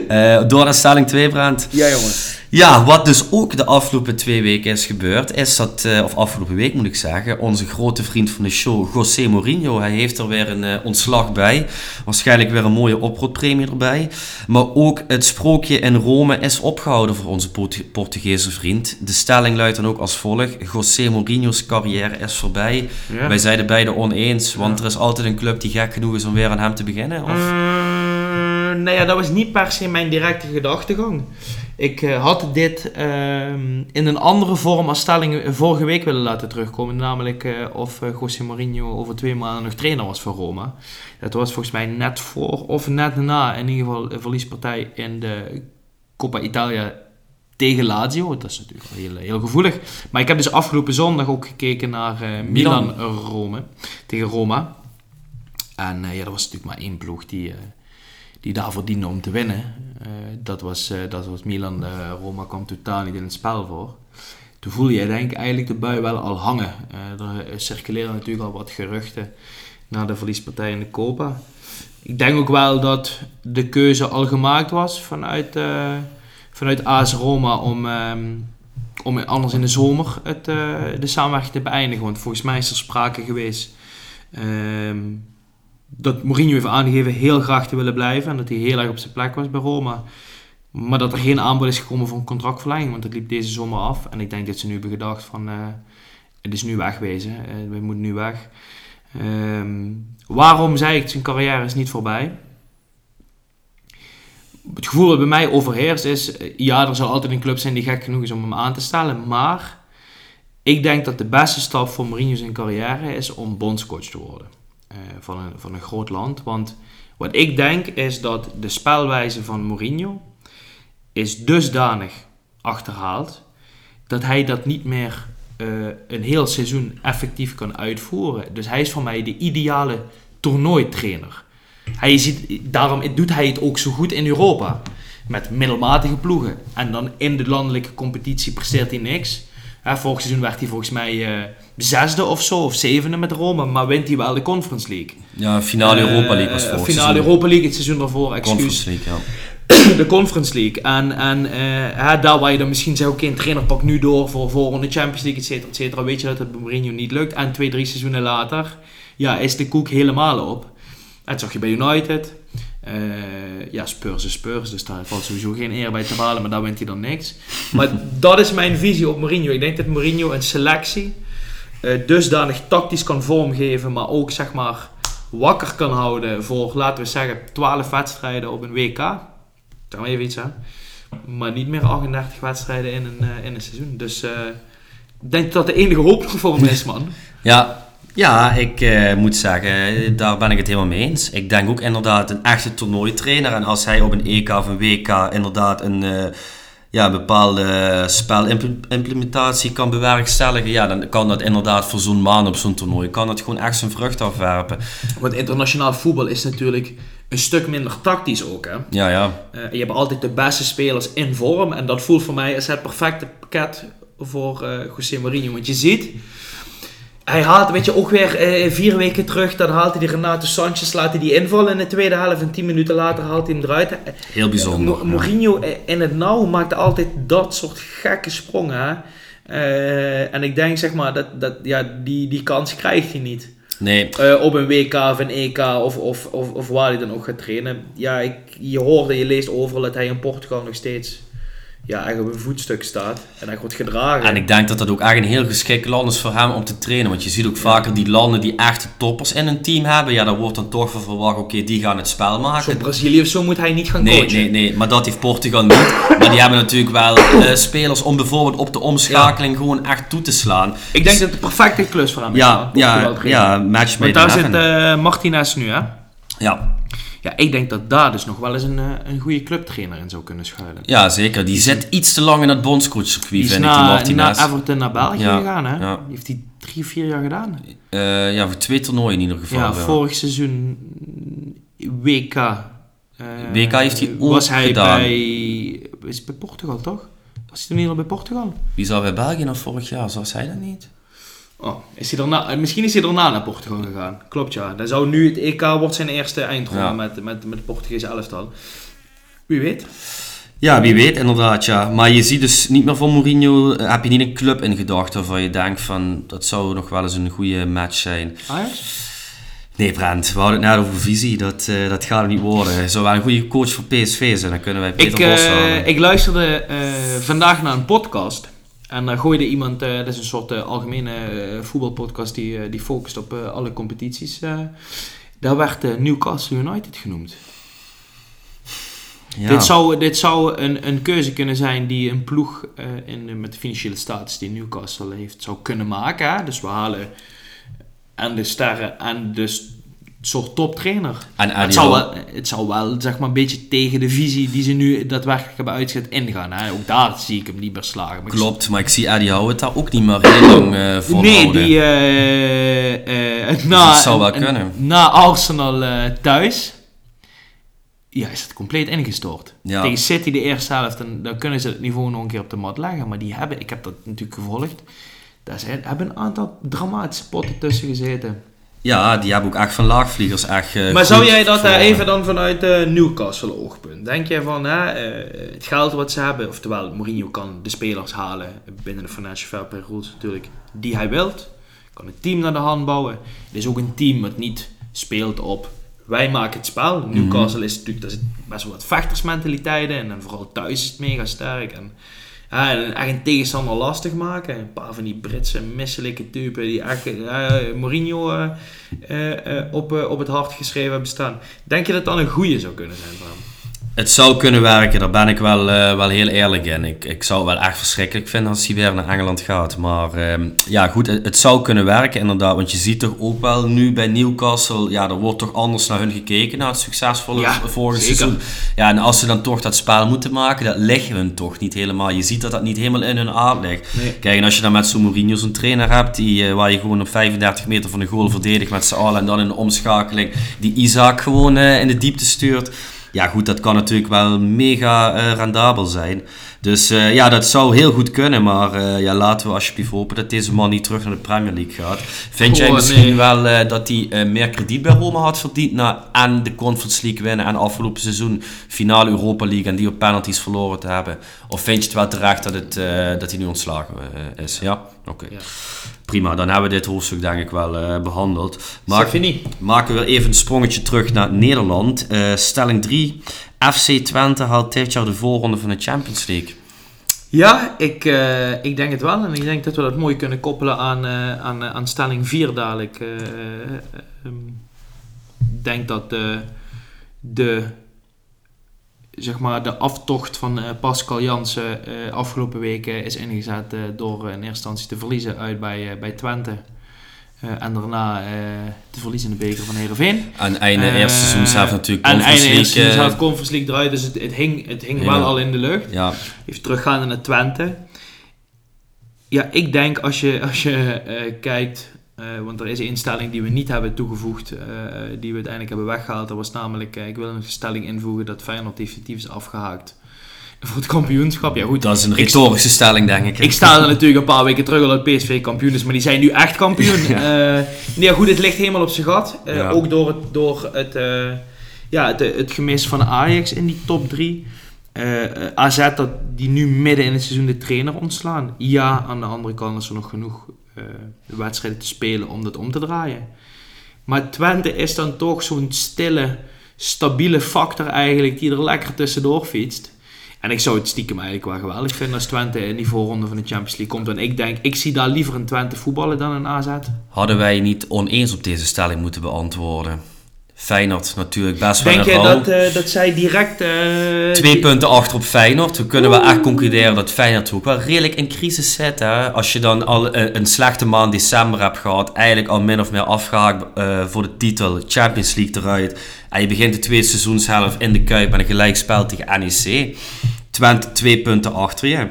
Eh, door naar stelling 2, Brand. Ja, jongens. Ja, wat dus ook de afgelopen twee weken is gebeurd, is dat, eh, of afgelopen week moet ik zeggen, onze grote vriend van de show, José Mourinho, hij heeft er weer een eh, ontslag bij. Waarschijnlijk weer een mooie oproodpremie erbij. Maar ook het sprookje in Rome is opgehouden voor onze Port- Portugese vriend. De stelling luidt dan ook als volgt. José Mourinho's carrière is voorbij. Ja. Wij zijn het beide oneens, want er is altijd een club die gek genoeg is om weer aan hem te beginnen. Of? Mm, nou ja, dat was niet per se mijn directe gedachtegang. Ik eh, had dit ehm, in een andere vorm als stelling vorige week willen laten terugkomen. Namelijk eh, of eh, José Mourinho over twee maanden nog trainer was voor Roma. Dat was volgens mij net voor of net na in ieder geval een verliespartij in de Coppa Italia tegen Lazio. Dat is natuurlijk wel heel, heel gevoelig. Maar ik heb dus afgelopen zondag ook gekeken naar Milan-Rome tegen Roma. En ja, er was natuurlijk maar één ploeg die, die daarvoor diende om te winnen. Eh, dat, was, eh, dat was Milan. Eh, Roma kwam totaal niet in het spel voor. Toen voelde je denk ik eigenlijk de bui wel al hangen. Er circuleren natuurlijk al wat geruchten na de verliespartij in de Copa. Ik denk ook wel dat de keuze al gemaakt was vanuit, vanuit AS Roma om, ehm, om anders in de zomer het, de samenwerking te beëindigen. Want volgens mij is er sprake geweest ehm, dat Mourinho heeft aangegeven heel graag te willen blijven en dat hij heel erg op zijn plek was bij Roma. Maar dat er geen aanbod is gekomen voor een contractverlenging, want het liep deze zomer af. En ik denk dat ze nu hebben gedacht van, eh, het is nu wegwezen, uh, we moeten nu weg. Ehm, waarom zei ik, zijn carrière is niet voorbij? Het gevoel dat bij mij overheerst is, eh, ja, er zal altijd een club zijn die gek genoeg is om hem aan te stellen, maar ik denk dat de beste stap voor Mourinho zijn carrière is om bondscoach te worden van, een, van een groot land. Want wat ik denk is dat de spelwijze van Mourinho is dusdanig achterhaald dat hij dat niet meer uh, een heel seizoen effectief kan uitvoeren. Dus hij is voor mij de ideale toernooitrainer. Hij ziet, daarom doet hij het ook zo goed in Europa. Met middelmatige ploegen. En dan in de landelijke competitie presteert hij niks. Ja, vorig seizoen werd hij volgens mij uh, zesde of zo, of zevende met Roma. Maar wint hij wel de Conference League. Ja, finale Europa League was vorig Finale seizoen. Europa League het seizoen daarvoor, excuus. Conference League, ja. de Conference League. En, en eh, hè, daar waar je dan misschien zegt, oké, een trainer pakt nu door voor volgende Champions League, et cetera, et cetera. Weet je dat het bij Mourinho niet lukt. En twee, drie seizoenen later, ja, is de koek helemaal op. Dat zag je bij United. Eh, ja, Spurs is Spurs, dus daar valt sowieso geen eer bij te halen, maar daar wint hij dan niks. Maar dat is mijn visie op Mourinho. Ik denk dat Mourinho een selectie eh, dusdanig tactisch kan vormgeven, maar ook zeg maar wakker kan houden voor, laten we zeggen, 12 wedstrijden op een WK. Maar even iets, hè. Maar niet meer 38 wedstrijden in een, eh, in een seizoen. Dus ik denk dat de enige hoop voor hem is, man. Ja, ja ik eh, moet zeggen, daar ben ik het helemaal mee eens. Ik denk ook inderdaad een echte toernooitrainer. En als hij op een EK of een WK inderdaad een eh, ja, bepaalde spelimplementatie kan bewerkstelligen, ja, dan kan dat inderdaad voor zo'n maand op zo'n toernooi, kan het gewoon echt zijn vrucht afwerpen. Want internationaal voetbal is natuurlijk een stuk minder tactisch ook, hè. Ja, ja. Eh, je hebt altijd de beste spelers in vorm. En dat voelt voor mij als het perfecte pakket voor eh José Mourinho. Want je ziet, hij haalt, weet je, ook weer eh, vier weken terug. Dan haalt hij die Renato Sanchez, laat hij die invallen in de tweede helft. En tien minuten later haalt hij hem eruit. Heel bijzonder. Mo- Mourinho eh, in het nauw maakt altijd dat soort gekke sprongen. Eh, en ik denk, zeg maar, dat, dat ja, die, die kans krijgt hij niet. Nee, op een WK of een EK of, of, of, of waar hij dan ook gaat trainen. Ja, ik, je hoort en je leest overal dat hij in Portugal nog steeds ja, echt op een voetstuk staat. En hij wordt gedragen. En ik denk dat dat ook echt een heel geschikt land is voor hem om te trainen. Want je ziet ook vaker die landen die echte toppers in een team hebben. Ja, daar wordt dan toch van verwacht, oké, die gaan het spel maken. Zo'n Brazilië of zo moet hij niet gaan Nee, coachen. nee, nee, maar dat heeft Portugal niet. Maar die hebben natuurlijk wel eh, spelers om bijvoorbeeld op de omschakeling gewoon echt toe te slaan. Ik denk dat het de perfecte klus voor hem is. Ja, ja, ja, match Want made in daar zit eh, Martinez nu, hè? Ja. Ja, ik denk dat daar dus nog wel eens een, eh, een goede clubtrainer in zou kunnen schuilen. ja, zeker. Die zit iets te lang in het bondscoachcircuit, vind ik, die na, Martinez. na Everton naar België Ja, gegaan, hè? ja. Heeft hij drie, vier jaar gedaan. Eh, ja, voor twee toernooien in ieder geval. Ja, vorig seizoen WK. eh, WK heeft hij ook Was hij gedaan. bij... Is bij Portugal, toch? Was hij toen niet al bij Portugal? Wie zou bij België nog vorig jaar? Zoals hij dat niet? Oh, is hij daarna, eh, misschien is hij daarna naar Portugal gegaan. Klopt, ja. Dan zou nu het EK wordt zijn eerste eindronde Ja. met, met, met het Portugese elftal. Wie weet. Ja, wie weet inderdaad, ja. Maar je ziet dus niet meer van Mourinho, eh, heb je niet een club in gedachten waarvan je denkt van, dat zou nog wel eens een goede match zijn. Ajax? Nee, Brent, we hadden het net over visie. Dat, eh, dat gaat hem niet worden. Hij zou wel een goede coach voor PSV zijn. Dan kunnen wij Peter Ik, Bos ik luisterde vandaag naar een podcast. En daar gooide iemand, eh, dat is een soort eh, algemene eh, voetbalpodcast die, eh, die focust op eh, alle competities. eh. daar werd eh, Newcastle United genoemd. ja. Dit zou, dit zou een, een keuze kunnen zijn die een ploeg eh, in, met de financiële status die Newcastle heeft zou kunnen maken. Hè? Dus we halen en de sterren en de soort toptrainer. En Het Howe. wel, het wel zeg maar, een beetje tegen de visie die ze nu daadwerkelijk hebben uitgezet ingaan. Hè? Ook daar zie ik hem niet meer slagen. Maar ik- Klopt, maar ik zie Eddie Howe het daar ook niet meer heel lang eh voor Nee, die eh, eh, na, dat zou wel en- kunnen. na Arsenal thuis ja, is het compleet ingestort. Ja. Tegen City de eerste helft, en dan kunnen ze het niveau nog een keer op de mat leggen. Maar die hebben, ik heb dat natuurlijk gevolgd, daar zijn, hebben een aantal dramatische potten tussen gezeten. Ja, die hebben ook echt van laagvliegers echt eh, Maar zou jij dat eh, even dan vanuit eh, Newcastle oogpunt? Denk jij van hè, het geld wat ze hebben, oftewel Mourinho kan de spelers halen binnen de Financial Fair Play rules natuurlijk, die hij wilt. Kan het team naar de hand bouwen. Het is ook een team wat niet speelt op wij maken het spel. Mhm. Newcastle is natuurlijk, daar zit best wel wat vechtersmentaliteiten in en vooral thuis is het mega sterk. En, ja, echt een tegenstander lastig maken. Een paar van die Britse misselijke typen die echt eh, Mourinho eh, eh, op, op het hart geschreven hebben staan. Denk je dat dat een goede zou kunnen zijn voor hem? Het zou kunnen werken, daar ben ik wel, eh, wel heel eerlijk in. Ik, ik zou het wel echt verschrikkelijk vinden als hij weer naar Engeland gaat. Maar ehm, ja, goed, het, het zou kunnen werken inderdaad. Want je ziet toch ook wel nu bij Newcastle, ja, er wordt toch anders naar hun gekeken, naar het succesvolle Ja, vorige zeker. seizoen. Ja, en als ze dan toch dat spel moeten maken, dat ligt hun toch niet helemaal. Je ziet dat dat niet helemaal in hun aard ligt. Nee. Kijk, en als je dan met zo'n Mourinho zo'n trainer hebt, die, eh, waar je gewoon op 35 meter van de goal verdedigt met z'n allen en dan in de omschakeling die Isaac gewoon eh, in de diepte stuurt. Ja goed, dat kan natuurlijk wel mega eh, rendabel zijn. Dus eh, ja, dat zou heel goed kunnen, maar eh, ja, laten we alsjeblieft hopen dat deze man niet terug naar de Premier League gaat. Vind jij misschien nee. wel eh, dat hij meer krediet bij Roma had verdiend na en de Conference League winnen en afgelopen seizoen finale Europa League en die op penalties verloren te hebben? Of vind je het wel terecht dat, het, dat hij nu ontslagen is? Ja? Oké. Ja. Prima, dan hebben we dit hoofdstuk denk ik wel eh, behandeld. Niet? maken we weer even een sprongetje terug naar Nederland. Stelling 3. FC Twente haalt dit jaar de voorronde van de Champions League. Ja, ik, eh, ik denk het wel. En ik denk dat we dat mooi kunnen koppelen aan, eh, aan, eh, aan stelling 4 dadelijk. Eh, ehm, Ik denk dat de, de, zeg maar, de aftocht van Pascal Jansen afgelopen weken is ingezet door in eerste instantie te verliezen uit bij, bij Twente. Eh, en daarna eh, te verliezen in de beker van Heerenveen. En einde Eh, eerste seizoen zelf natuurlijk En Conference einde eerste seizoen zelf Conference League eruit. Dus het, het hing, het hing Ja. wel al in de lucht. Ja, Even teruggaande naar Twente. Ja, ik denk als je, als je kijkt, want er is een stelling die we niet hebben toegevoegd, die we uiteindelijk hebben weggehaald. Dat was namelijk, ik wil een stelling invoegen dat Feyenoord definitief is afgehaakt voor het kampioenschap. Ja goed, dat is een retorische stelling denk ik. ik sta er natuurlijk een paar weken terug al dat PSV kampioen is, maar die zijn nu echt kampioen. ja. nee, goed, het ligt helemaal op zijn gat. Eh, Ja. Ook door het, door het, eh, ja, het, het gemis van Ajax in die top 3. AZ dat die nu midden in het seizoen de trainer ontslaan. Ja, aan de andere kant is er nog genoeg eh, wedstrijden te spelen om dat om te draaien. Maar Twente is dan toch zo'n stille, stabiele factor eigenlijk die er lekker tussendoor fietst. En ik zou het stiekem eigenlijk wel geweldig vinden als Twente in die voorronde van de Champions League komt. En ik denk, ik zie daar liever een Twente voetballen dan een AZ. Hadden wij niet oneens op deze stelling moeten beantwoorden? Feyenoord natuurlijk best wel Denk een je rouw. dat, eh, dat zij direct... eh, Twee die- punten achter op Feyenoord. We kunnen wel echt concluderen dat Feyenoord ook wel redelijk in crisis zit. Hè? Als je dan al eh, een slechte maand december hebt gehad, eigenlijk al min of meer afgehaakt eh, voor de titel, Champions League eruit. En je begint de tweede seizoenshelft in de Kuip met een gelijkspel tegen NEC. Twente twee punten achter je.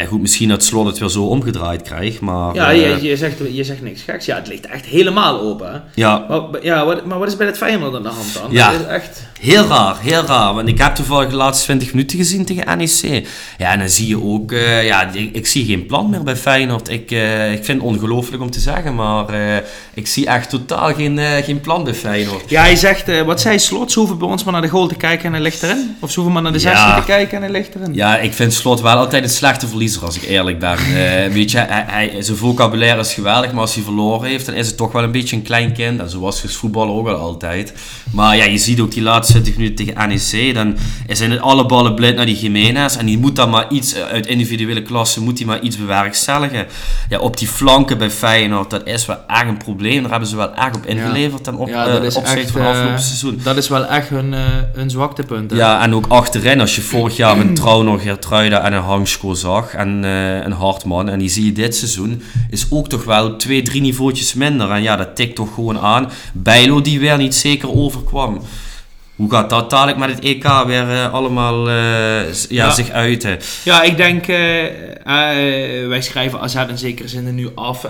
Ja goed, misschien dat Slot het weer zo omgedraaid krijgt, maar... Ja, eh, je, je, zegt, je zegt niks geks. Ja, het ligt echt helemaal open. Hè? ja, Maar, ja, wat, maar wat is bij het Feyenoord aan de hand dan? Ja. Dat is echt... Heel raar, heel raar. Want ik heb toevallig de laatste 20 minuten gezien tegen NEC. Ja, en dan zie je ook... eh, ja, ik, ik zie geen plan meer bij Feyenoord. Ik, eh, ik vind het ongelooflijk om te zeggen, maar eh, ik zie echt totaal geen, eh, geen plan bij Feyenoord. Ja, hij zegt, eh, wat zei Slot? Ze hoeven bij ons maar naar de goal te kijken en hij ligt erin. Of ze hoeven maar naar de 16 Ja. te kijken en hij ligt erin. Ja, ik vind Slot wel altijd een slechte verliezer, als ik eerlijk ben. Eh, weet je, hij, hij, zijn vocabulaire is geweldig, maar als hij verloren heeft, dan is het toch wel een beetje een klein kind. En zo was het voetballen ook wel altijd. Maar ja, je ziet ook die laatste 20 minuten tegen NEC, dan zijn het alle ballen blind naar die Jiménez. En die moet dan maar iets, eh, uit individuele klasse, moet hij maar iets bewerkstelligen. Ja, op die flanken bij Feyenoord, dat is wel echt een probleem. Daar hebben ze wel echt op ingeleverd ten op, Ja, eh, dat is opzichte echt, van eh, afgelopen seizoen. Dat is wel echt hun, eh, hun zwaktepunt. hè. Ja, en ook achterin, als je vorig jaar een Trauner, Geertruida en een Hangsko zag en eh, een Hartman, en die zie je dit seizoen, is ook toch wel twee, drie niveautjes minder. En ja, dat tikt toch gewoon aan. Bijlo die weer niet zeker overkwam. Hoe gaat dat dadelijk met het EK weer eh, allemaal eh, ja, Ja. zich uiten? Ja, ik denk, wij schrijven AZ in zekere zin er nu af,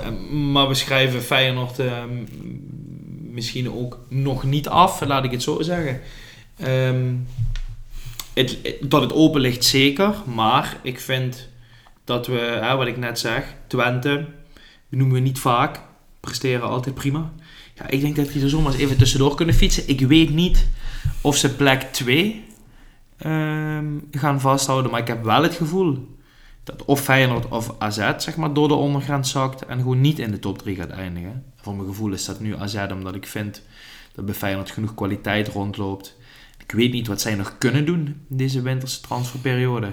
maar we schrijven Feyenoord eh, m- misschien ook nog niet af, laat ik het zo zeggen. Ehm, het, dat het open ligt zeker, maar ik vind dat we, hè, wat ik net zeg, Twente, noemen we niet vaak, presteren altijd prima. Ja, ik denk dat die er zomaar even tussendoor kunnen fietsen. Ik weet niet of ze plek 2 ehm, gaan vasthouden. Maar ik heb wel het gevoel dat of Feyenoord of AZ zeg maar, door de ondergrens zakt. En gewoon niet in de top 3 gaat eindigen. Voor mijn gevoel is dat nu AZ. Omdat ik vind dat bij Feyenoord genoeg kwaliteit rondloopt. Ik weet niet wat zij nog kunnen doen in deze winterse transferperiode.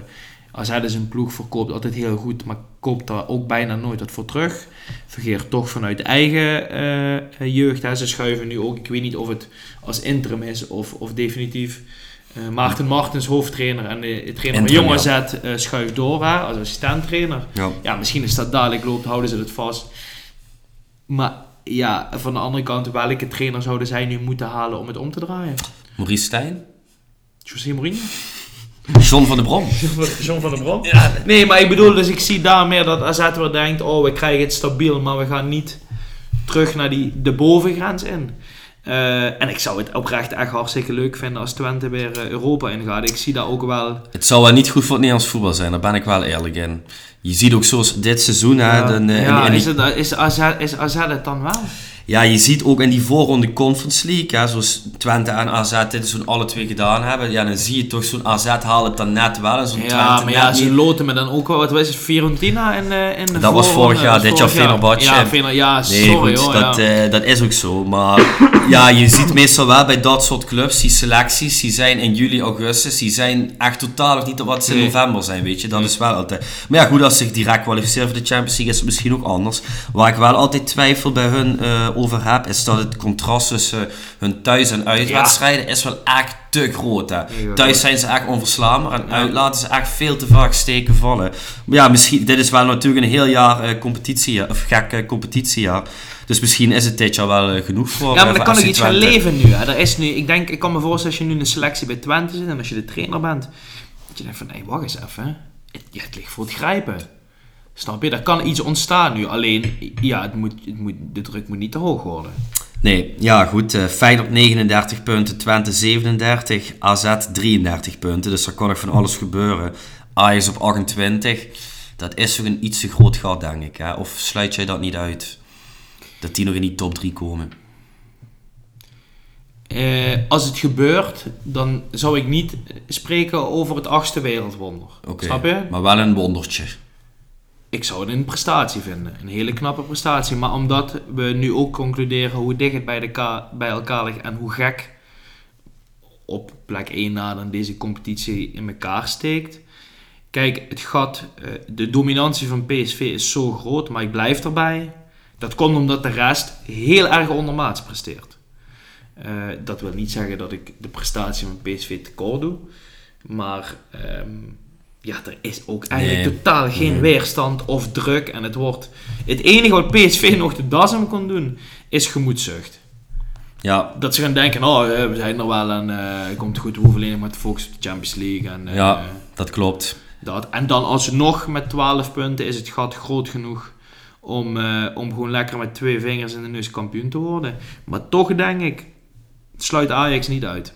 AZ is een ploeg, verkoopt altijd heel goed, maar koopt daar ook bijna nooit wat voor terug. Vergeert toch vanuit eigen eh, jeugd. Hè. Ze schuiven nu ook, ik weet niet of het als interim is of, of definitief. Eh, Maarten Martens, hoofdtrainer en de trainer van Jong AZ eh, schuift door hè, als assistenttrainer. Ja. Ja, misschien is dat dadelijk loopt, houden ze het vast. Maar ja, van de andere kant, welke trainer zouden zij nu moeten halen om het om te draaien? Maurice Stijn? José Mourinho? John van der Brom? John van der Brom? Nee, maar ik bedoel, dus ik zie daar meer dat AZ weer denkt, oh, we krijgen het stabiel, maar we gaan niet terug naar die, de bovengrens in. Eh, en ik zou het oprecht echt hartstikke leuk vinden als Twente weer eh, Europa ingaat. Ik zie dat ook wel... Het zou wel niet goed voor het Nederlands voetbal zijn, daar ben ik wel eerlijk in. Je ziet ook zoals dit seizoen, hè, dan, eh, ja, in- in is, het, is, AZ, is AZ het dan wel? Ja, je ziet ook in die voorronde Conference League, hè, zoals Twente en AZ dit zo'n alle twee gedaan hebben, ja, dan zie je toch zo'n AZ haalt het dan net wel en zo'n Ja, Twente maar ja, ze niet. loten me dan ook wel... Wat was het? Fiorentina in, eh in de Dat was vorig jaar, dit jaar Fenerbahce. Ja, Fener, ja Nee, sorry goed, hoor. dat, ja. eh, dat is ook zo. Maar ja, je ziet meestal wel bij dat soort clubs, die selecties, die zijn in juli, augustus, die zijn echt totaal nog niet op wat ze in Nee. november zijn, weet je. Dat is wel altijd... Maar ja, goed, als ze zich direct kwalificeren voor de Champions League, is het misschien ook anders. Waar ik wel altijd twijfel bij hun eh, over heb, is dat het contrast tussen hun thuis- en uitwedstrijden is wel echt te groot. Hè. Ja, Thuis zijn ze echt onverslaanbaar en uit laten ze echt veel te vaak steken vallen. Maar ja, misschien, dit is wel natuurlijk een heel jaar eh, competitie, of gek eh, competitiejaar. Dus misschien is het dit jaar wel eh, genoeg voor Ja, maar eh, dan kan ik iets gaan leven nu. Hè. Er is nu. Ik denk, ik kan me voorstellen als je nu in een selectie bij Twente zit en als je de trainer bent, dat je denkt van, nee, wacht eens even. Het, ja, het ligt voor het grijpen. Snap je? Er kan iets ontstaan nu. Alleen, ja, het moet, het moet, de druk moet niet te hoog worden. Nee, ja goed. eh Feyenoord 39 punten, Twente 37, AZ 33 punten. Dus er kan nog van alles gebeuren. Ajax op 28. Dat is toch een iets te groot gat, denk ik. Hè? Of sluit jij dat niet uit? Dat die nog in die top 3 komen. Eh, als het gebeurt, dan zou ik niet spreken over het achtste wereldwonder. Snap je? Maar wel een wondertje. Ik zou het een prestatie vinden. Een hele knappe prestatie. Maar omdat we nu ook concluderen hoe dicht het bij, de bij elkaar ligt en hoe gek op plek 1 na dan deze competitie in elkaar steekt. Kijk, het gat, eh, de dominantie van PSV is zo groot, maar ik blijf erbij. Dat komt omdat de rest heel erg ondermaats presteert. Eh, dat wil niet zeggen dat ik de prestatie van PSV tekort doe. Maar ehm, ja, er is ook eigenlijk Nee. totaal geen Nee. weerstand of druk. En het wordt... Het enige wat PSV nog de das om kon doen, is gemoedzucht. Ja, Dat ze gaan denken, oh, eh, we zijn er wel en eh, het komt goed. We hoeven alleen maar te focussen op de Champions League. En, eh, ja, dat klopt. dat. En dan alsnog met 12 punten is het gat groot genoeg om, eh, om gewoon lekker met twee vingers in de neus kampioen te worden. Maar toch denk ik, sluit Ajax niet uit.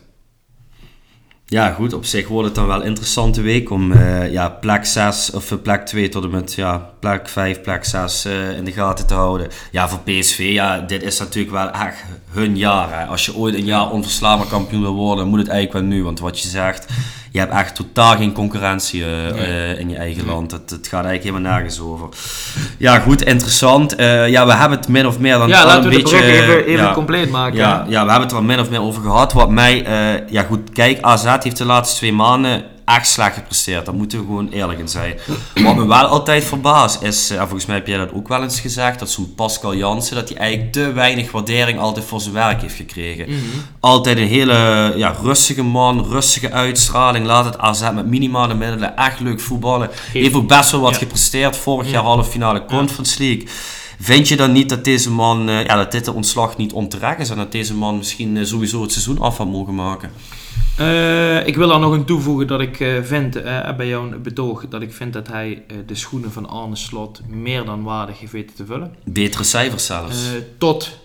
Ja, goed, op zich wordt het dan wel een interessante week om eh, ja, plek 6 of eh, plek 2 tot en met ja, plek 5, plek 6 eh, in de gaten te houden. Ja, voor PSV, ja, dit is natuurlijk wel echt hun jaar. Hè. Als je ooit een jaar onverslaanbaar kampioen wil worden, moet het eigenlijk wel nu. Want wat je zegt, je hebt echt totaal geen concurrentie eh, eh, in je eigen land. Het, het gaat eigenlijk helemaal nergens over. Ja, goed, interessant. Eh, ja, we hebben het min of meer dan ja, laten een we de beetje... even, even ja, compleet maken. ja, ja, we hebben het er min of meer over gehad. Wat mij, ja goed, kijk, AZ heeft de laatste twee maanden echt slecht gepresteerd. Daar moeten we gewoon eerlijk in zijn. Wat me wel altijd verbaast is, eh, en volgens mij heb jij dat ook wel eens gezegd, dat zo'n Pascal Jansen, dat hij eigenlijk te weinig waardering altijd voor zijn werk heeft gekregen. Altijd een hele ja, rustige man, rustige uitstraling, laat het AZ met minimale middelen echt leuk voetballen. Heeft ook best wel wat Ja. gepresteerd, vorig jaar halve finale Conference League. Vind je dan niet dat deze man, eh, ja, dat dit de ontslag niet onterecht is en dat deze man misschien eh, sowieso het seizoen af had mogen maken? Eh, ik wil daar nog een toevoegen dat ik vind, eh, bij jouw betoog, dat ik vind dat hij de schoenen van Arne Slot meer dan waardig heeft weten te vullen. Betere cijfers zelfs. Tot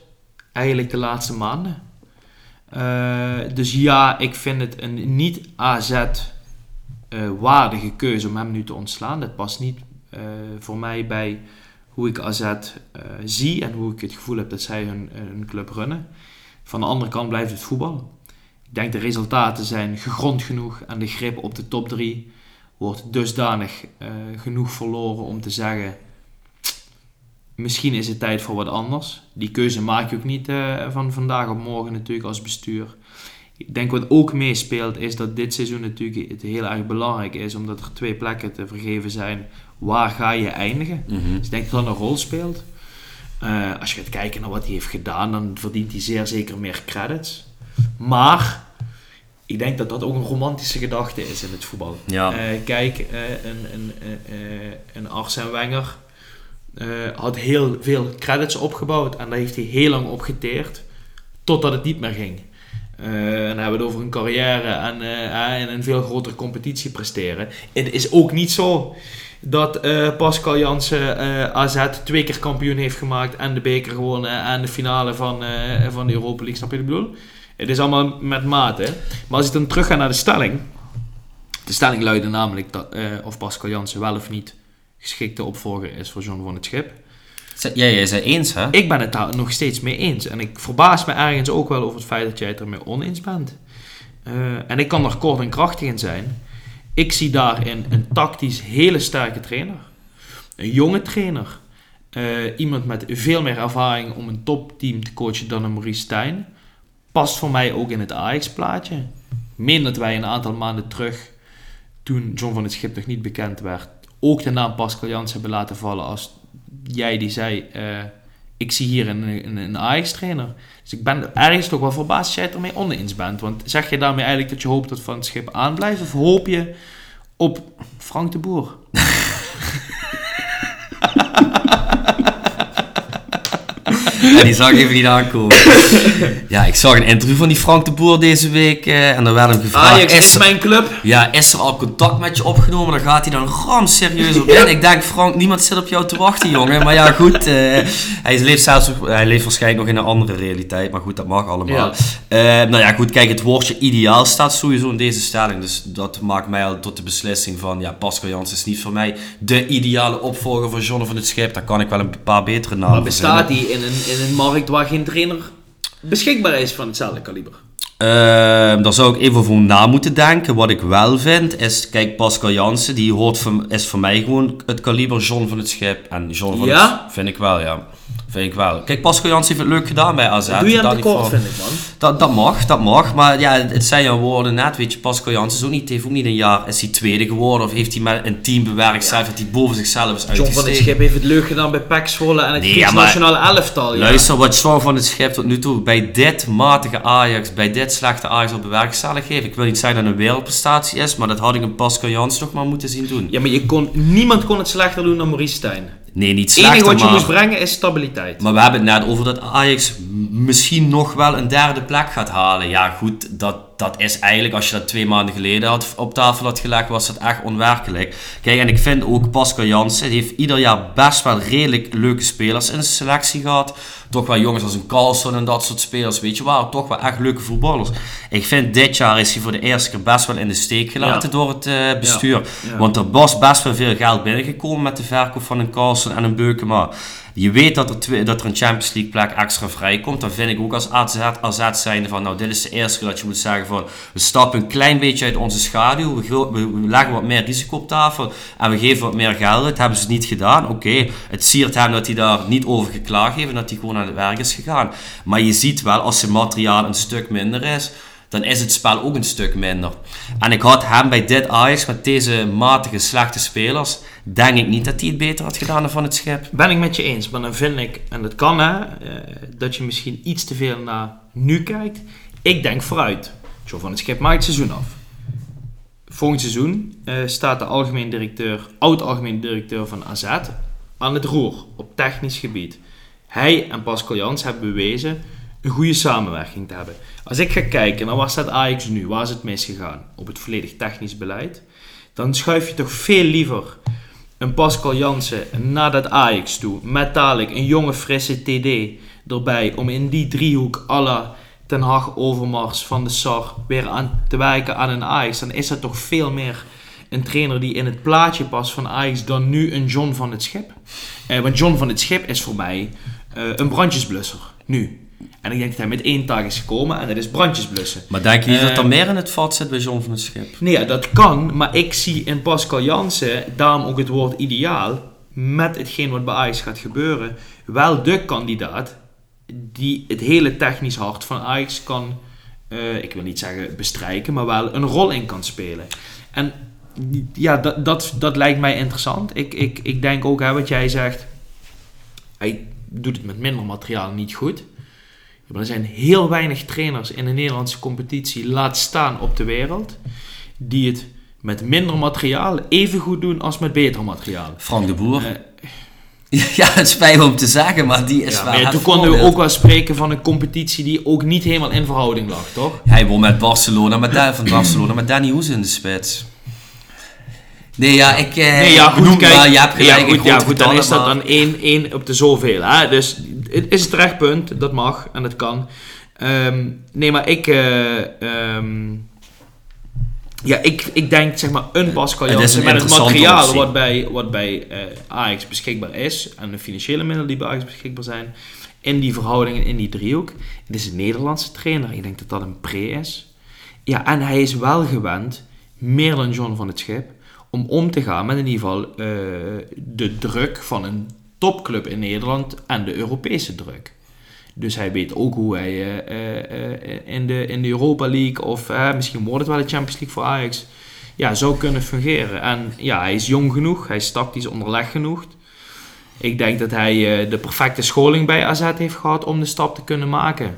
eigenlijk de laatste maanden. Dus ja, ik vind het een niet AZ-waardige keuze om hem nu te ontslaan. Dat past niet voor mij bij hoe ik AZ eh, zie en hoe ik het gevoel heb dat zij hun, hun club runnen. Van de andere kant blijft het voetbal. Ik denk de resultaten zijn gegrond genoeg en de grip op de top 3 wordt dusdanig eh, genoeg verloren om te zeggen: misschien is het tijd voor wat anders. Die keuze maak je ook niet eh, van vandaag op morgen natuurlijk als bestuur. Ik denk wat ook meespeelt is dat dit seizoen natuurlijk het heel erg belangrijk is, omdat er twee plekken te vergeven zijn. Waar ga je eindigen? Mhm. Dus ik denk dat dat een rol speelt. Eh, als je gaat kijken naar wat hij heeft gedaan, dan verdient hij zeer zeker meer credits. Maar ik denk dat dat ook een romantische gedachte is in het voetbal. Ja. Eh, kijk, eh, een, een, een Arsène Wenger had heel veel credits opgebouwd en daar heeft hij heel lang op geteerd, totdat het niet meer ging. Eh, en dan hebben we het over een carrière en, en een veel grotere competitie presteren. Het is ook niet zo dat eh, Pascal Jansen eh, AZ twee keer kampioen heeft gemaakt en de beker gewonnen en de finale van, eh, van de Europa League. Snap je wat ik bedoel? Het is allemaal met mate. Maar als ik dan terug ga naar de stelling. De stelling luidde namelijk dat, of Pascal Jansen wel of niet geschikte opvolger is voor John van het Schip. Jij, jij zei eens, hè? Ik ben het daar nog steeds mee eens. En ik verbaas me ergens ook wel over het feit dat jij het ermee oneens bent. En ik kan er kort en krachtig in zijn. Ik zie daarin een tactisch hele sterke trainer. Een jonge trainer. Eh, iemand met veel meer ervaring om een topteam te coachen dan een Maurice Stijn. Past voor mij ook in het Ajax-plaatje. Meen dat wij een aantal maanden terug, toen John van het Schip nog niet bekend werd, ook de naam Pascal Jans hebben laten vallen als jij die zei, eh, ik zie hier een, een, een Ajax-trainer. Dus ik ben ergens toch wel verbaasd dat jij ermee oneens bent. Want zeg je daarmee eigenlijk dat je hoopt dat Van het Schip aanblijft? Of hoop je op Frank de Boer? Ja, die zag ik even niet aankomen. ja, ik zag een interview van die Frank de Boer deze week. eh, en daar werd hem gevraagd... Ajax is er- mijn club. Ja, is er al contact met je opgenomen? Dan gaat hij dan ram serieus op in. Ik denk, Frank, niemand zit op jou te wachten, jongen. Maar ja, goed. eh, hij, leeft zelfs, hij leeft waarschijnlijk nog in een andere realiteit. Maar goed, dat mag allemaal. Eh, nou ja, goed. Kijk, het woordje ideaal staat sowieso in deze stelling. Dus dat maakt mij al tot de beslissing van... Ja, Pascal Jans is niet voor mij de ideale opvolger van John van het Schip. Daar kan ik wel een paar betere namen Maar bestaat die in een, in een markt waar geen trainer beschikbaar is van hetzelfde kaliber? Ehm daar zou ik even over na moeten denken. Wat ik wel vind is, kijk, Pascal Jansen, die hoort voor, is voor mij gewoon het kaliber John van het Schip. En John van Ja? het vind ik wel, ja. Vind ik wel. Kijk, Pascal Jansen heeft het leuk gedaan bij AZ. Doe je hem tekort, vind ik, man. Dat, dat mag, dat mag. Maar ja, het zijn jouw woorden net. Weet je, Pascal Jansen is ook niet, heeft ook niet een jaar. Is hij tweede geworden? Of heeft hij met een team bewerkt zelf dat hij boven zichzelf is John van uitgestegen? het Schip heeft het leuk gedaan bij PEC Zwolle en het Nee, Grieks ja, maar- nationale elftal. Ja. Luister, wat John van het Schip tot nu toe bij dit matige Ajax, bij dit slechte Ajax op bewerkstellig heeft. Ik wil niet zeggen dat het een wereldprestatie is, maar dat had ik een Pascal Jans nog maar moeten zien doen. Ja, maar je kon, niemand kon het slechter doen dan Maurice Stijn. Nee, niet Het enige slechter, wat je maar... moest brengen is stabiliteit. Maar we hebben het net over dat Ajax misschien nog wel een derde plek gaat halen. Ja, goed, dat, dat is eigenlijk, als je dat twee maanden geleden had, op tafel had gelegd, was dat echt onwerkelijk. Kijk, en ik vind ook Pascal Jansen, heeft ieder jaar best wel redelijk leuke spelers in zijn selectie gehad. Toch wel jongens als een Carlson en dat soort spelers, weet je wel, toch wel echt leuke voetballers. Ik vind dit jaar is hij voor de eerste keer best wel in de steek gelaten Ja. door het eh, bestuur. Ja. Want er was best wel veel geld binnengekomen met de verkoop van een Carlson en een Beukema. Je weet dat er, dat er een Champions League plek extra vrijkomt. Dan vind ik ook als AZ, AZ zijnde van, nou dit is de eerste dat je moet zeggen van, we stappen een klein beetje uit onze schaduw, we, we, leggen wat meer risico op tafel en we geven wat meer geld uit. Hebben ze niet gedaan, oké. Het siert hem dat hij daar niet over geklaagd heeft en dat hij gewoon aan het werk is gegaan. Maar je ziet wel, als zijn materiaal een stuk minder is, dan is het spel ook een stuk minder. En ik had hem bij dit Ajax met deze matige, slechte spelers, denk ik niet dat hij het beter had gedaan dan van het schip. Ben ik met je eens, maar dan vind ik, en dat kan hè, eh, dat je misschien iets te veel naar nu kijkt. Ik denk vooruit. John van het Schip maakt het seizoen af. Volgend seizoen eh, staat de algemeen directeur, oud-algemeen directeur van AZ aan het roer op technisch gebied. Hij en Pascal Jans hebben bewezen een goede samenwerking te hebben. Als ik ga kijken naar waar staat Ajax nu, waar is het misgegaan op het volledig technisch beleid, dan schuif je toch veel liever een Pascal Jansen naar dat Ajax toe. Met dadelijk een jonge frisse TD erbij. Om in die driehoek la Ten Hag, Overmars, Van de Sar weer aan te werken aan een Ajax. Dan is dat toch veel meer een trainer die in het plaatje past van Ajax dan nu een John van het Schip. Eh, want John van het Schip is voor mij eh, een brandjesblusser. Nu. En ik denk dat hij met één taak is gekomen en dat is brandjes blussen. Maar denk je niet dat er Ehm, meer in het vat zit bij John van het Schip? Nee, dat kan, maar ik zie in Pascal Jansen, daarom ook het woord ideaal, met hetgeen wat bij Ajax gaat gebeuren, wel de kandidaat die het hele technisch hart van Ajax kan, eh, ik wil niet zeggen bestrijken, maar wel een rol in kan spelen. En ja, dat, dat, dat lijkt mij interessant. Ik, ik, ik denk ook, hè, wat jij zegt, hij doet het met minder materiaal niet goed. Maar er zijn heel weinig trainers in de Nederlandse competitie, laat staan op de wereld, die het met minder materiaal even goed doen als met beter materiaal. Frank de Boer. Eh, ja, het spijt me om te zeggen, maar die is ja, het toen konden we ook wel spreken van een competitie die ook niet helemaal in verhouding lag, toch? Hij won met Barcelona, met van Barcelona met Danny Hoes in de spits. Nee, ja, ik... eh, Nee, ja, goed, noem- kijk. maar je hebt gelijk, ja, goed, ja, goed dan is dat dan 1, 1 op de zoveel. Hè? Dus het is een terecht punt, dat mag en dat kan. Ehm, nee, maar ik... eh, ehm, ja, ik, ik denk, zeg maar, een Pascal Jansen met het materiaal optie. wat bij, wat bij eh, Ajax beschikbaar is en de financiële middelen die bij Ajax beschikbaar zijn, in die verhoudingen, in die driehoek. Het is een Nederlandse trainer. Ik denk dat dat een pre is. Ja, en hij is wel gewend, meer dan John van het Schip, om om te gaan met in ieder geval eh, de druk van een topclub in Nederland en de Europese druk. Dus hij weet ook hoe hij eh, eh, eh, in, de, in de Europa League of misschien wordt het wel de Champions League voor Ajax ja, zou kunnen fungeren. En ja, hij is jong genoeg, hij is tactisch onderleg genoeg. Ik denk dat hij de perfecte scholing bij AZ heeft gehad om de stap te kunnen maken.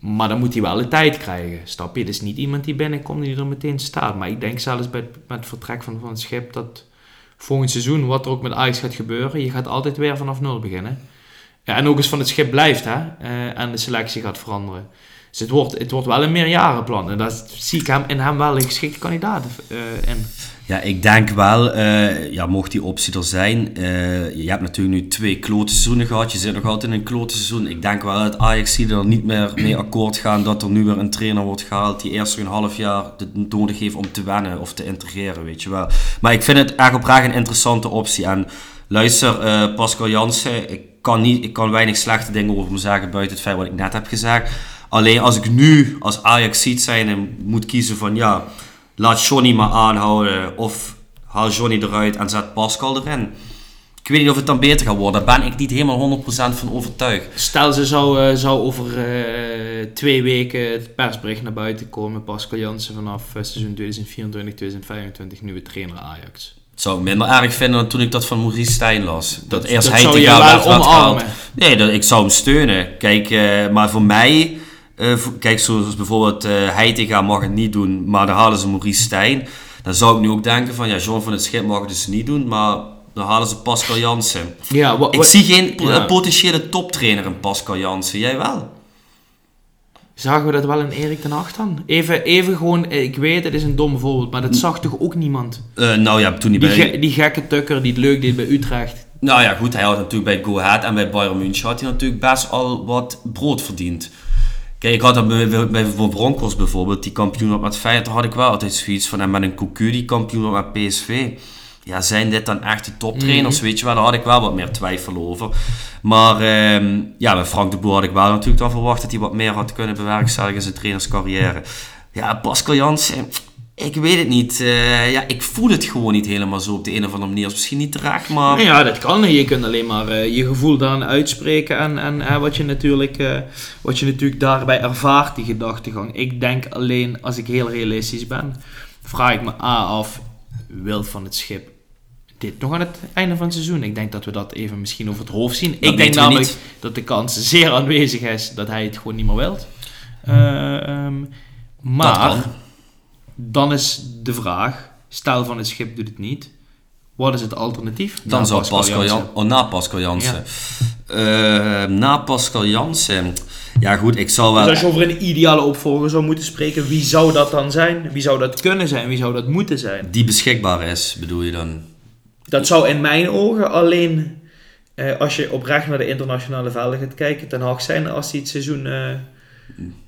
Maar dan moet hij wel de tijd krijgen. Stap je? Het is niet iemand die binnenkomt die er meteen staat. Maar ik denk zelfs bij, met het vertrek van, van het schip dat volgend seizoen, wat er ook met Ajax gaat gebeuren, je gaat altijd weer vanaf nul beginnen. Ja, en ook eens van het schip blijft, hè. eh, en de selectie gaat veranderen. Dus het wordt, het wordt wel een meerjarenplan. En daar zie ik hem in hem wel een geschikte kandidaat eh, in. Ja, ik denk wel, eh, ja, mocht die optie er zijn. eh, je hebt natuurlijk nu twee klote seizoenen gehad. Je zit nog altijd in een klote seizoen. Ik denk wel dat Ajax er niet meer mee akkoord gaan dat er nu weer een trainer wordt gehaald die eerst een half jaar het nodig heeft om te wennen of te integreren, weet je wel. Maar ik vind het echt oprecht een interessante optie. En luister, eh, Pascal Jansen, ik kan, niet, ik kan weinig slechte dingen over hem zeggen buiten het feit wat ik net heb gezegd. Alleen als ik nu als Ajax ziet zijn en moet kiezen van ja, laat Johnny maar aanhouden of haal Johnny eruit en zet Pascal erin. Ik weet niet of het dan beter gaat worden. Daar ben ik niet helemaal 100% van overtuigd. Stel, ze zou, eh, zou over eh, twee weken het persbericht naar buiten komen. Pascal Jansen vanaf eh, seizoen 2024-2025 nieuwe trainer Ajax. Zou ik minder erg vinden dan toen ik dat van Maurice Stijn las. Dat, eerst dat hij zou te gaan werd. Nee, dat, ik zou hem steunen. Kijk, maar voor mij... eh, kijk, zoals bijvoorbeeld eh Heitinga mag het niet doen, maar dan halen ze Maurice Stijn. Dan zou ik nu ook denken van, ja, John van het Schip mag het dus niet doen, maar dan halen ze Pascal Jansen. Ja, wa- Ik zie geen Ja. potentiële toptrainer in Pascal Jansen. Jij wel? Zagen we dat wel in Erik ten Hag dan? Even, even gewoon, eh, ik weet het is een dom voorbeeld, maar dat zag toch ook niemand? Nou ja, toen hij Die, bij... ge- die gekke tukker die het leuk deed bij Utrecht. Nou ja, goed, hij had natuurlijk bij Go Ahead en bij Bayern München had hij natuurlijk best al wat brood verdiend. Kijk, ik had dat bij, bij, bij voor Broncos bijvoorbeeld, die kampioen wordt met Feyenoord, had ik wel altijd zoiets van, en met een Cocu die kampioen wordt met PSV. Ja, zijn dit dan echte toptrainers, weet je wel? Daar had ik wel wat meer twijfel over. Maar ehm, ja, bij Frank de Boer had ik wel natuurlijk dan verwacht dat hij wat meer had kunnen bewerkstelligen in zijn trainerscarrière. Ja, Pascal Jansen, ik weet het niet. Eh, ja, ik voel het gewoon niet helemaal zo op de een of andere manier. is misschien niet terecht, maar... Ja, dat kan. Je kunt alleen maar eh, je gevoel daaraan uitspreken en, en eh, wat, je natuurlijk, wat je natuurlijk daarbij ervaart, die gedachtegang. Ik denk alleen, als ik heel realistisch ben, vraag ik me A af, wil van het schip dit nog aan het einde van het seizoen? Ik denk dat we dat even misschien over het hoofd zien. ik denk namelijk niet. dat de kans zeer aanwezig is dat hij het gewoon niet meer wilt. Eh, ehm, maar. Dan is de vraag, stel van het schip doet het niet, wat is het alternatief? Dan zou Pascal, Jansen? Jan, oh, na Pascal Jansen. Eh, na Pascal Jansen. Ja, goed, ik zal wel. Dus als je over een ideale opvolger zou moeten spreken, wie zou dat dan zijn? Wie zou dat kunnen zijn? Wie zou dat moeten zijn? Die beschikbaar is, bedoel je dan? Dat zou in mijn ogen alleen, eh, als je oprecht naar de internationale velden gaat kijken, ten Hag zijn als hij het seizoen eh,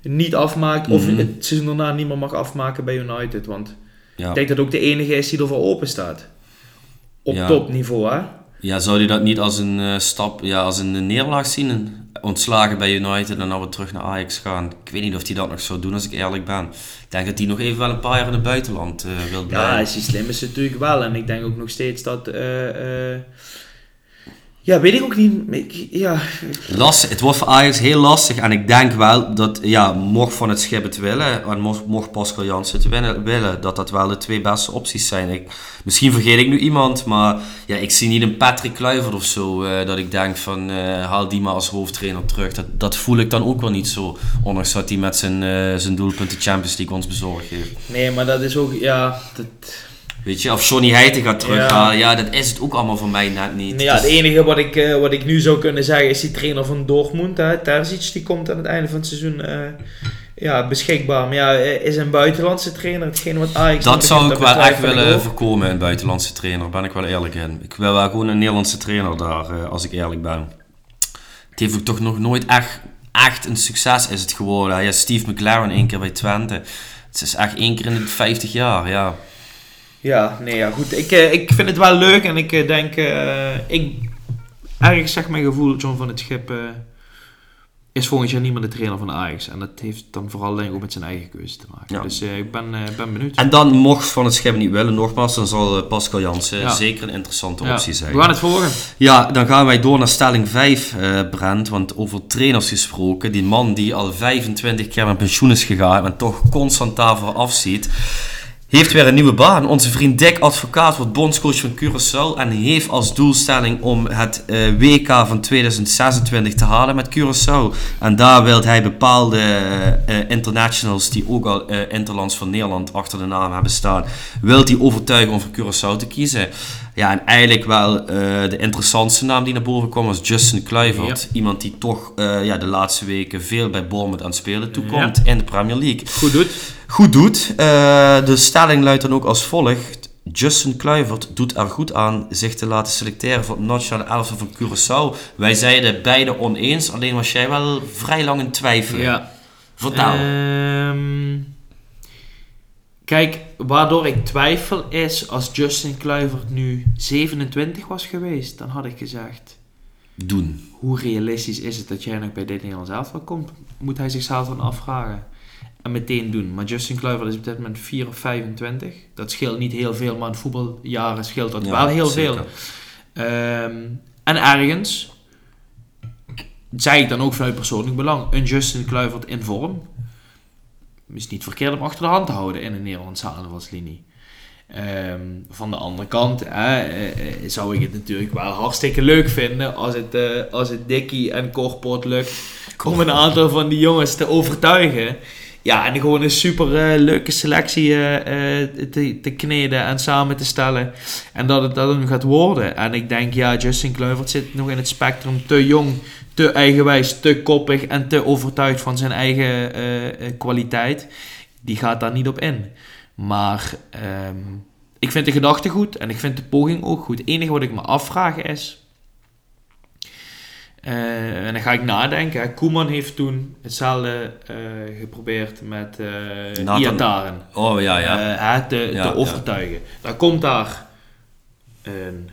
niet afmaakt. Of Mhm. het seizoen daarna niet meer mag afmaken bij United. Want Ja. Ik denk dat ook de enige is die ervoor open staat. Op Ja. topniveau, hè? Ja, zou je dat niet als een eh, stap, ja, als een nederlaag zien? Een- Ontslagen bij United en dan weer terug naar Ajax gaan. Ik weet niet of hij dat nog zou doen als ik eerlijk ben. Ik denk dat hij nog even wel een paar jaar in het buitenland eh, wil Ja, blijven. als hij slim is natuurlijk wel. En ik denk ook nog steeds dat... eh, ja, weet ik ook niet. Ik- Ja, Lastig, het wordt voor Ajax heel lastig. En ik denk wel dat, ja, mocht Van het Schip het willen, en mocht, mocht Pascal Jansen het willen, dat dat wel de twee beste opties zijn. Ik, misschien vergeet ik nu iemand, maar ja, ik zie niet een Patrick Kluivert of zo, eh, dat ik denk van, eh, haal die maar als hoofdtrainer terug. Dat, dat voel ik dan ook wel niet zo, ondanks dat hij met zijn, eh, zijn doelpunten Champions League ons bezorgd heeft. nee, maar dat is ook... Ja, dat, Weet je, of Johnny Heijten gaat terughalen, ja. dat is het ook allemaal voor mij net niet. Nee, ja, Het is- enige wat ik, eh, wat ik nu zou kunnen zeggen is die trainer van Dortmund, hè, Terzic, die komt aan het einde van het seizoen eh, ja, beschikbaar. Maar ja, eh, is een buitenlandse trainer hetgene wat Ajax... Dat zou ik wel echt willen voorkomen, een buitenlandse trainer. Ben ik wel eerlijk in. Ik wil wel gewoon een Nederlandse trainer daar, als ik eerlijk ben. Het heeft ook toch nog nooit echt, echt een succes is het geworden. Ja, Steve McLaren één keer bij Twente. Het is echt één keer in de 50 jaar, ja. Ja, nee, ja, goed. Ik, eh, ik vind het wel leuk en ik eh, denk... eh, ik, ergens zegt mijn gevoel, John van het Schip... is volgend jaar niet meer de trainer van Ajax. En dat heeft dan vooral denk ik ook met zijn eigen keuze te maken. Ja. Dus ik ben, ben benieuwd. En dan, mocht Van het Schip niet willen, nogmaals, dan zal Pascal Jansen Ja. zeker een interessante Ja, optie zijn. We gaan het volgen. Ja, dan gaan wij door naar stelling 5, eh Brent. Want over trainers gesproken, die man die al 25 keer met pensioen is gegaan en toch constant daarvoor afziet, heeft weer een nieuwe baan. Onze vriend Dick Advocaat wordt bondscoach van Curaçao en heeft als doelstelling om het eh, WK van 2026 te halen met Curaçao. En daar wil hij bepaalde eh, internationals die ook al eh, interlands van Nederland achter de naam hebben staan, wil hij overtuigen om voor Curaçao te kiezen. Ja, en eigenlijk wel eh, de interessantste naam die naar boven kwam was Justin Kluivert. Iemand die toch eh, ja, de laatste weken veel bij Bournemouth aan het spelen toekomt in de Premier League. Goed doet. Goed doet. Eh, de stelling luidt dan ook als volgt. Justin Kluivert doet er goed aan zich te laten selecteren voor het nationale elftal van Curaçao. Wij zeiden beide oneens, alleen was jij wel vrij lang in twijfel. Ja. Vertel. Ehm, kijk, waardoor ik twijfel is, als Justin Kluivert nu 27 was geweest, dan had ik gezegd, Doen. hoe realistisch is het dat jij nog bij dit Nederlands elftal komt? Moet hij zichzelf dan afvragen. En meteen doen. Maar Justin Kluivert is op dit moment 4 of 25. Dat scheelt niet heel veel, maar in voetbaljaren scheelt dat Ja, wel heel zeker. veel. Ehm, en ergens zei ik dan ook vanuit persoonlijk belang, een Justin Kluivert in vorm is niet verkeerd om achter de hand te houden in een Nederlandse aanvalslinie. Ehm, van de andere kant hè, eh, eh, zou ik het natuurlijk wel hartstikke leuk vinden als het, eh, als het Dickie en Korpot lukt om een aantal van die jongens te overtuigen. Ja, en gewoon een super eh, leuke selectie eh, eh, te, te kneden en samen te stellen. En dat het dat hem gaat worden. En ik denk, ja, Justin Kluivert zit nog in het spectrum te jong, te eigenwijs, te koppig en te overtuigd van zijn eigen kwaliteit. Die gaat daar niet op in. Maar ehm, ik vind de gedachte goed en ik vind de poging ook goed. Het enige wat ik me afvraag is. Eh, en dan ga ik nadenken. hè. Koeman heeft toen hetzelfde eh, geprobeerd met Nathan- Iataren. Oh ja, ja. Hè, te, Ja, te ja. overtuigen. Dan komt daar een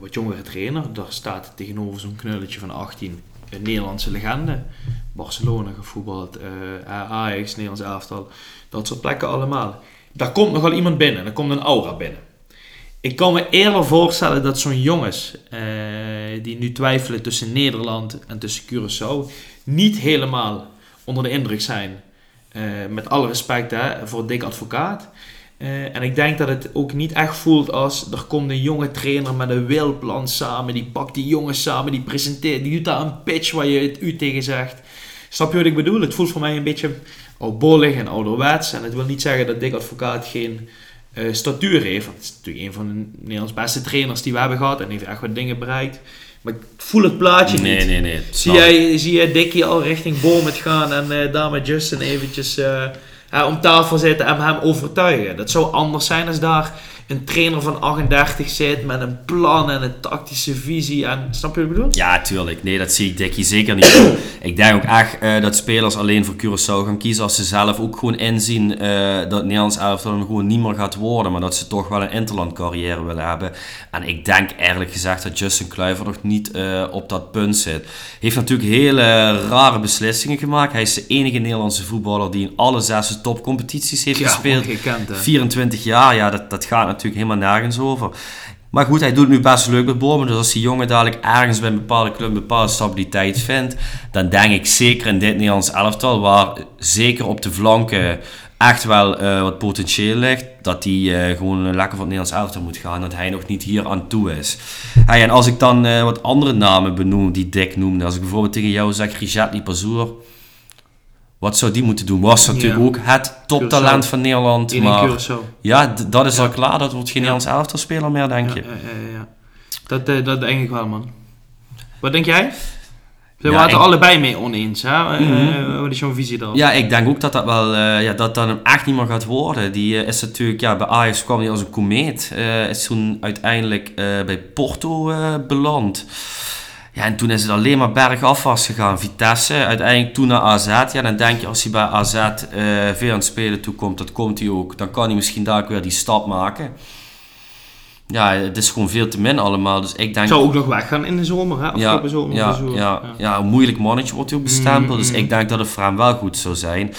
wat jongere trainer. Daar staat tegenover zo'n knulletje van 18 een Nederlandse legende. Barcelona gevoetbald, Ajax, Nederlands elftal. Dat soort plekken allemaal. Daar komt nogal iemand binnen. Er komt een aura binnen. Ik kan me eerder voorstellen dat zo'n jongens eh, die nu twijfelen tussen Nederland en tussen Curaçao niet helemaal onder de indruk zijn. Eh, met alle respect hè, voor Dick Advocaat. Eh, en ik denk dat het ook niet echt voelt als er komt een jonge trainer met een wilplan samen. Die pakt die jongens samen, die presenteert, die doet daar een pitch waar je het u tegen zegt. Snap je wat ik bedoel? Het voelt voor mij een beetje oudbollig en ouderwets. En het wil niet zeggen dat Dick Advocaat geen eh, statuur heeft. Want het is natuurlijk een van de Nederlands beste trainers die we hebben gehad. En heeft echt wat dingen bereikt. Maar ik voel het plaatje Nee, niet. nee, nee. Zie Snap ik. jij, zie jij Dickie al richting Bournemouth gaan en eh, daar met Justin eventjes eh, om tafel zitten en hem overtuigen? Dat zou anders zijn als daar een trainer van 38 zit met een plan en een tactische visie. En, snap je wat ik bedoel? Ja, tuurlijk. Nee, dat zie ik Dickie zeker niet. ik denk ook echt eh, dat spelers alleen voor Curaçao gaan kiezen als ze zelf ook gewoon inzien eh, dat Nederlands elftal gewoon niet meer gaat worden, maar dat ze toch wel een interland carrière willen hebben. En ik denk eerlijk gezegd dat Justin Kluivert nog niet eh, op dat punt zit. Heeft natuurlijk hele rare beslissingen gemaakt. Hij is de enige Nederlandse voetballer die in alle zes topcompetities heeft Ja, gespeeld. ongekend, hè. 24 jaar, ja, dat, dat gaat natuurlijk helemaal nergens over. Maar goed, hij doet nu best leuk met Bomen. Dus als die jongen dadelijk ergens bij een bepaalde club een bepaalde stabiliteit vindt, dan denk ik zeker in dit Nederlands elftal, waar zeker op de flanken echt wel eh, wat potentieel ligt, dat hij eh, gewoon lekker voor het Nederlands elftal moet gaan. Dat hij nog niet hier aan toe is. En als ik dan eh, wat andere namen benoem die Dick noemde, als ik bijvoorbeeld tegen jou zeg Richard Lipazour, wat zou die moeten doen? Was natuurlijk Ja. ook het toptalent Curaçao. van Nederland. In maar ja, dat is al klaar. Dat wordt geen. Nederlands elftal speler meer, denk je. Ja, ja, ja, ja. Dat, eh, dat denk ik wel, man. Wat denk jij? We waren het er allebei mee oneens, hè? Mhm. wat is jouw visie daarop? Ja, ik denk ook dat dat wel ja, dat dat hem echt niet meer gaat worden. Die is natuurlijk, ja, bij Ajax kwam hij als een komeet. Is toen uiteindelijk bij Porto beland. Ja, en toen is het alleen maar bergafwaarts gegaan. Vitesse, uiteindelijk toen naar AZ. Ja, dan denk je als hij bij AZ eh, veel aan het spelen toekomt, dat komt hij ook. Dan kan hij misschien daar ook weer die stap maken. Ja, het is gewoon veel te min allemaal. Dus ik denk... Zou ook nog weggaan in de zomer, hè? Afgelopen zomer. ja, zo. ja, ja. een moeilijk mannetje wordt hij ook bestempeld. Dus Mm, ik denk dat het voor hem wel goed zou zijn.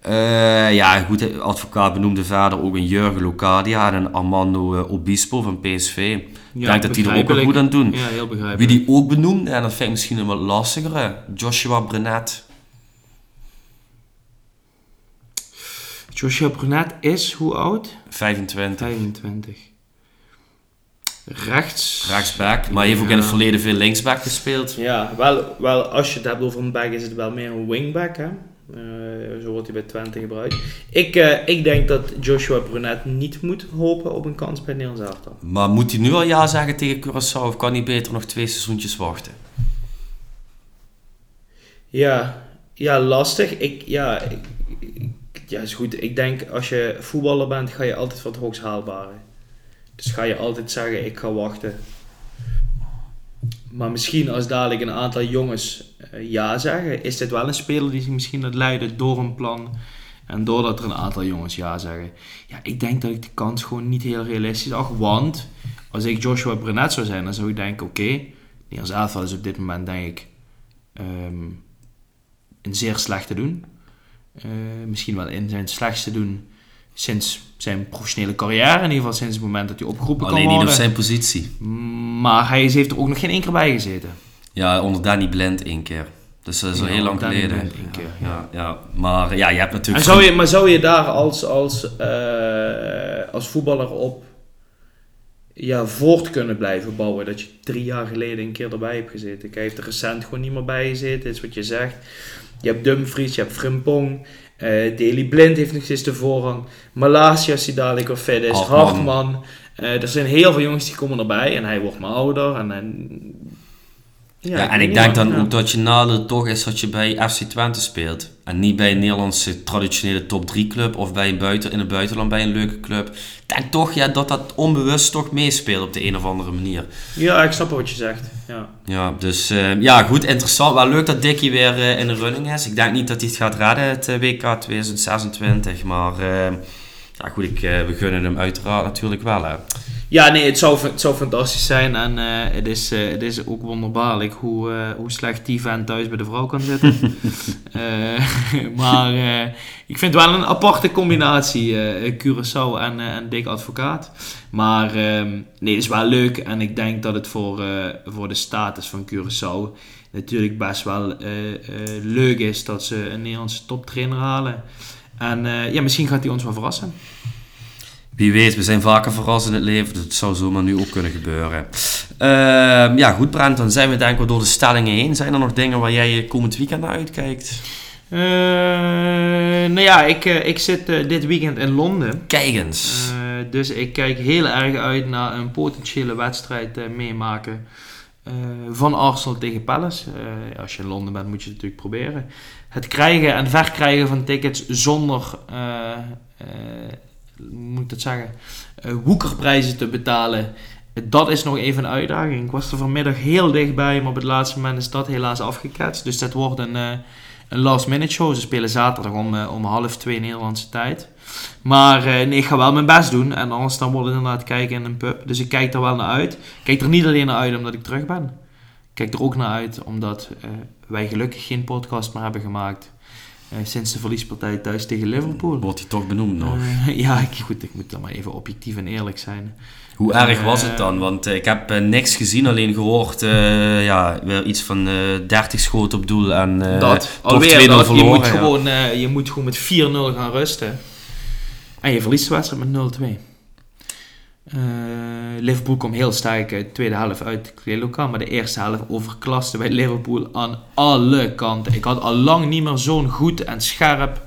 Eh, ja, goed, de advocaat benoemde verder ook een Jurgen Locadia en een Armando eh, Obispo van PSV. Ik Ja, denk dat die er ook wel goed aan doen. Ja, heel begrijpelijk. Wie die ook benoemde, en dat vind ik misschien een wat lastigere, Joshua Brenet. Joshua Brunet is hoe oud? 25, 25. Rechts. rechtsback, maar heeft ook in het verleden veel linksback gespeeld. Ja, wel, wel als je het hebt over een back is het wel meer een wingback, hè? Eh, zo wordt hij bij Twente gebruikt. Ik, eh, ik denk dat Joshua Brunet niet moet hopen op een kans bij Nederlands elftal. Maar moet hij nu al ja zeggen tegen Curaçao of kan hij beter nog twee seizoentjes wachten? Ja, ja lastig. Ik, ja, ik, ja, is goed. Ik denk als je voetballer bent, ga je altijd voor het hoogst haalbare. Dus ga je altijd zeggen, ik ga wachten. Maar misschien als dadelijk een aantal jongens ja zeggen, is dit wel een speler die zich misschien laat leiden door een plan. En doordat er een aantal jongens ja zeggen. Ja, ik denk dat ik de kans gewoon niet heel realistisch acht. Want als ik Joshua Brunet zou zijn, dan zou ik denken, oké, Nederlands elftal is op dit moment denk ik ehm, een zeer slechte doen. Eh, misschien wel in zijn slechtste doen sinds zijn professionele carrière. In ieder geval sinds het moment dat hij opgeroepen Alleen kan niet op worden. zijn positie. Maar hij heeft er ook nog geen één keer bij gezeten. Ja, onder Danny Blind één keer. Dus dat is al heel lang Danny geleden. Blind één keer, ja. Ja, Maar ja, je hebt En natuurlijk... zou je, maar zou je daar als, als, eh, als voetballer op ja, voort kunnen blijven bouwen? Dat je drie jaar geleden een keer erbij hebt gezeten. Hij heeft er recent gewoon niet meer bij gezeten, is wat je zegt. Je hebt Dumfries, je hebt Frimpong. eh Daley Blind heeft nog steeds de voorrang. Malasia, als hij dadelijk weer fit is. Hartman. Hartman. Eh, er zijn heel veel jongens die komen erbij. En hij wordt maar ouder. En, en, Ja, en ik denk dan ook dat je nadeel toch is dat je bij FC Twente speelt. En niet bij een Nederlandse traditionele top 3 club of bij een buiten, in het buitenland bij een leuke club. Ik denk toch ja, dat dat onbewust toch meespeelt op de een of andere manier. Ja, ik snap wat je zegt. Ja. Ja, dus eh, ja, goed, interessant. Wel leuk dat Dickie weer eh, in de running is. Ik denk niet dat hij het gaat redden, het eh, WK 2026. Maar eh, ja, goed, ik, eh, we gunnen hem uiteraard natuurlijk wel. Hè. Ja, nee, het zou, het zou fantastisch zijn. En eh, het, is, eh, het is ook wonderbaarlijk hoe, eh, hoe slecht die vent thuis bij de vrouw kan zitten. Maar ik vind het wel een aparte combinatie, Curaçao en, en Dick Advocaat. Maar ehm, nee, het is wel leuk. En ik denk dat het voor, voor de status van Curaçao natuurlijk best wel leuk is dat ze een Nederlandse toptrainer halen. En ja, misschien gaat hij ons wel verrassen. Wie weet, we zijn vaker verrast in het leven. Dus het zou zomaar nu ook kunnen gebeuren. Ehm, ja, goed Brent, dan zijn we denk ik wel door de stellingen heen. Zijn er nog dingen waar jij je komend weekend naar uitkijkt? Eh, nou ja, ik, eh, ik zit eh, dit weekend in Londen. Kijk eens. Dus ik kijk heel erg uit naar een potentiële wedstrijd meemaken van Arsenal tegen Palace. Als je in Londen bent moet je het natuurlijk proberen. Het krijgen en verkrijgen van tickets zonder moet ik dat zeggen, eh, woekerprijzen te betalen. Dat is nog even een uitdaging. Ik was er vanmiddag heel dichtbij, maar op het laatste moment is dat helaas afgeketst. Dus dat wordt een, eh, een last minute show. Ze spelen zaterdag om, eh, om half twee Nederlandse tijd. Maar nee, ik ga wel mijn best doen. En anders dan wordt het inderdaad kijken in een pub. Dus ik kijk er wel naar uit. Ik kijk er niet alleen naar uit omdat ik terug ben. Ik kijk er ook naar uit omdat wij gelukkig geen podcast meer hebben gemaakt. Eh, sinds de verliespartij thuis tegen Liverpool. Wordt hij toch benoemd nog? Eh, ja, ik, goed, ik moet dan maar even objectief en eerlijk zijn. Hoe erg was Eh, het dan? Want eh, ik heb eh, niks gezien, alleen gehoord, eh, ja, weer iets van eh 30 schoten op doel en eh, dat, toch alweer 2-0 dat. verloren. je, moet ja. gewoon, eh, je moet gewoon met 4-0 gaan rusten. En je verliest de wedstrijd met 0-2. Eh, Liverpool kwam heel sterk uit de tweede helft uit het kleedlokaal. Maar de eerste helft overklaste bij Liverpool aan alle kanten. Ik had al lang niet meer zo'n goed en scherp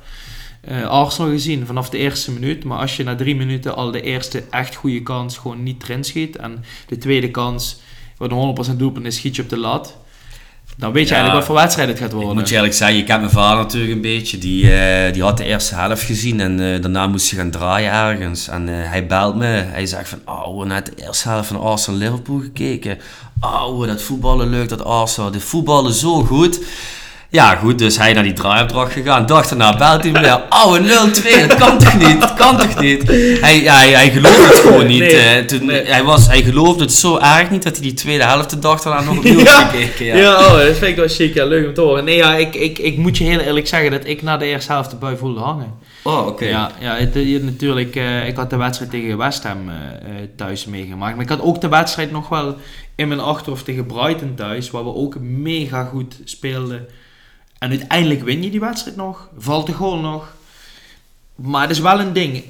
eh, Arsenal gezien vanaf de eerste minuut. Maar als je na drie minuten al de eerste echt goede kans gewoon niet erin. En de tweede kans, wat een 100% doelpunt is, schiet je op de lat. Dan weet je Ja, eigenlijk wat voor wedstrijd het gaat Ik worden. moet je eerlijk zeggen, je kent mijn vader natuurlijk een beetje. Die, eh, die had de eerste helft gezien en eh, daarna moest hij gaan draaien ergens. En eh, hij belt me. Hij zegt van, oh, we hebben net de eerste helft van Arsenal-Liverpool gekeken. Oh, dat voetballen leuk, dat Arsenal. De voetballen zo goed. Ja, goed, dus hij naar die draaiopdracht gegaan. Dag daarna belt hij me weer. Een 0-2, dat kan toch niet? Dat kan toch niet? Hij, ja, hij, hij geloofde het gewoon niet. Nee, eh, toen, nee. hij, was, hij geloofde het zo erg niet dat hij die tweede helft de dag daarna nog opnieuw Ja. gekeken. Ja, oh, dat vind ik wel chic. Ja, leuk om te horen. Nee, ja, ik, ik, ik moet je heel eerlijk zeggen dat ik na de eerste helft de bui voelde hangen. Oh, oké. Ja, ja het, natuurlijk, eh, ik had de wedstrijd tegen West Ham eh, thuis meegemaakt. Maar ik had ook de wedstrijd nog wel in mijn achterhoofd tegen Brighton thuis, waar we ook mega goed speelden. En uiteindelijk win je die wedstrijd nog, valt de goal nog. Maar het is wel een ding.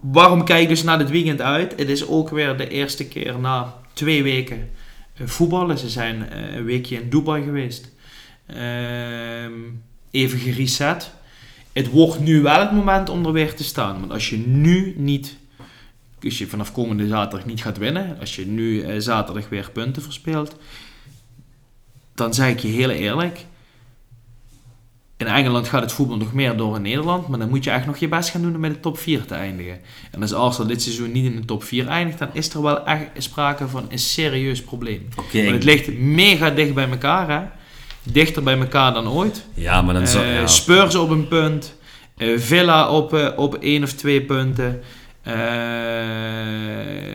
Waarom kijk ik dus naar dit weekend uit? Het is ook weer de eerste keer na twee weken eh, voetballen. Ze zijn eh, een weekje in Dubai geweest. Ehm, even gereset. Het wordt nu wel het moment om er weer te staan. Want als je nu niet, als je vanaf komende zaterdag niet gaat winnen, als je nu eh, zaterdag weer punten verspeelt, dan zeg ik je heel eerlijk. In Engeland gaat het voetbal nog meer door in Nederland, maar dan moet je echt nog je best gaan doen om bij de top 4 te eindigen. En als Arsenal dit seizoen niet in de top 4 eindigt, dan is er wel echt sprake van een serieus probleem. Want het ligt mega dicht bij elkaar, hè? Dichter bij elkaar dan ooit. Ja, maar dan zou... Eh, ja. Spurs op een punt. eh, Villa op, eh, op één of twee punten.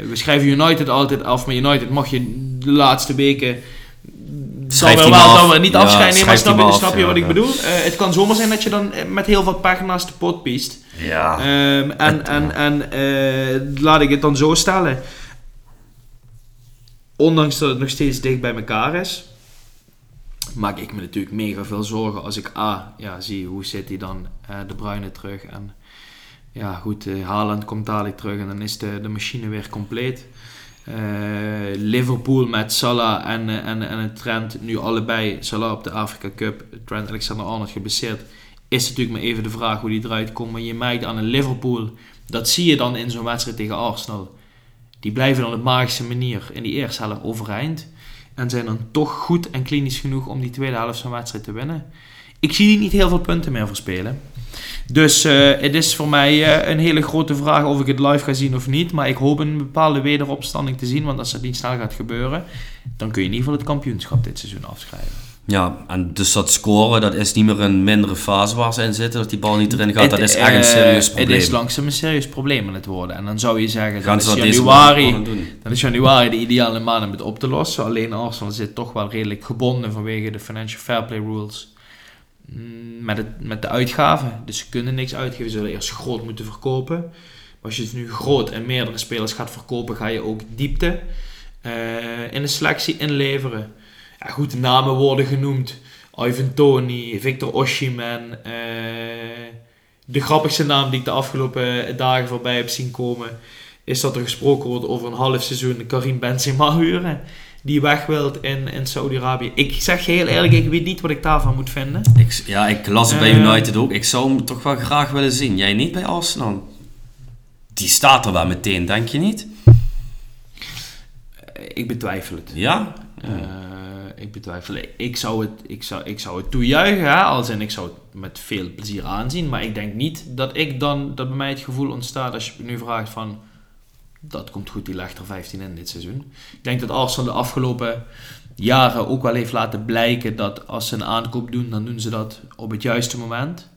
We schrijven United altijd af, maar United mag je de laatste weken. Zal wel wel niet Ja, maar schrijft snap je, snap je ja, wat ik bedoel? Eh, het kan zomaar zijn dat je dan met heel veel pagina's de pot piest. Ja. Ehm, en en, en eh, laat ik het dan zo stellen. Ondanks dat het nog steeds dicht bij elkaar is, maak ik me natuurlijk mega veel zorgen als ik A, ja, zie hoe zit hij dan eh, de Bruyne terug. En ja, goed, Haaland komt dadelijk terug en dan is de, de machine weer compleet. Eh, Liverpool met Salah en, eh, en, en Trent, nu allebei Salah op de Afrika Cup, Trent Alexander-Arnold geblesseerd, is natuurlijk maar even de vraag hoe die eruit komt. Maar je merkt aan een Liverpool, dat zie je dan in zo'n wedstrijd tegen Arsenal. Die blijven dan op magische manier in die eerste helft overeind. En zijn dan toch goed en klinisch genoeg om die tweede helft van wedstrijd te winnen. Ik zie die niet heel veel punten meer verspelen. Dus eh, het is voor mij eh, een hele grote vraag of ik het live ga zien of niet. Maar ik hoop een bepaalde wederopstanding te zien. Want als dat niet snel gaat gebeuren, dan kun je in ieder geval het kampioenschap dit seizoen afschrijven. Ja, en dus dat scoren, dat is niet meer een mindere fase waar ze in zitten, dat die bal niet erin gaat. dat is echt een eh, serieus probleem. Het is langzaam een serieus probleem aan het worden. En dan zou je zeggen, Gaan dat is dat januari, dan is januari de ideale maand om het op te lossen. Alleen Arsenal zit toch wel redelijk gebonden vanwege de financial fair play rules. Mm, Met, met de uitgaven. Dus ze kunnen niks uitgeven. Ze zullen eerst groot moeten verkopen. Maar als je het nu groot en meerdere spelers gaat verkopen, ga je ook diepte eh, in de selectie inleveren. Ja, goed, namen worden genoemd. Ivan Tony, Victor Osimhen. eh, de grappigste naam die ik de afgelopen dagen voorbij heb zien komen, is dat er gesproken wordt over een half seizoen Karim Benzema huren. Die weg wilt in, in Saudi-Arabië. Ik zeg je heel eerlijk, ik weet niet wat ik daarvan moet vinden. Ik, ja, ik las het bij Eh. United ook. Ik zou hem toch wel graag willen zien. Jij niet bij Arsenal? Die staat er wel meteen, denk je niet? Ik betwijfel het. Ja? Eh, ik betwijfel. Ik zou het, ik zou, ik zou het toejuichen, hè, als in ik zou het met veel plezier aanzien. Maar ik denk niet dat ik dan, dat bij mij het gevoel ontstaat als je me nu vraagt van, dat komt goed, die legt er 15 in dit seizoen. Ik denk dat Arsenal de afgelopen jaren ook wel heeft laten blijken dat als ze een aankoop doen, dan doen ze dat op het juiste moment.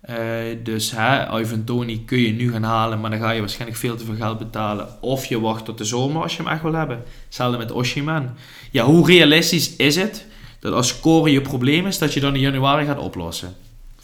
Eh, dus hè, Ivan Tony kun je nu gaan halen, maar dan ga je waarschijnlijk veel te veel geld betalen. Of je wacht tot de zomer als je hem echt wil hebben. Hetzelfde met Oshiman. Ja, hoe realistisch is het dat als scoren je probleem is, dat je dan in januari gaat oplossen?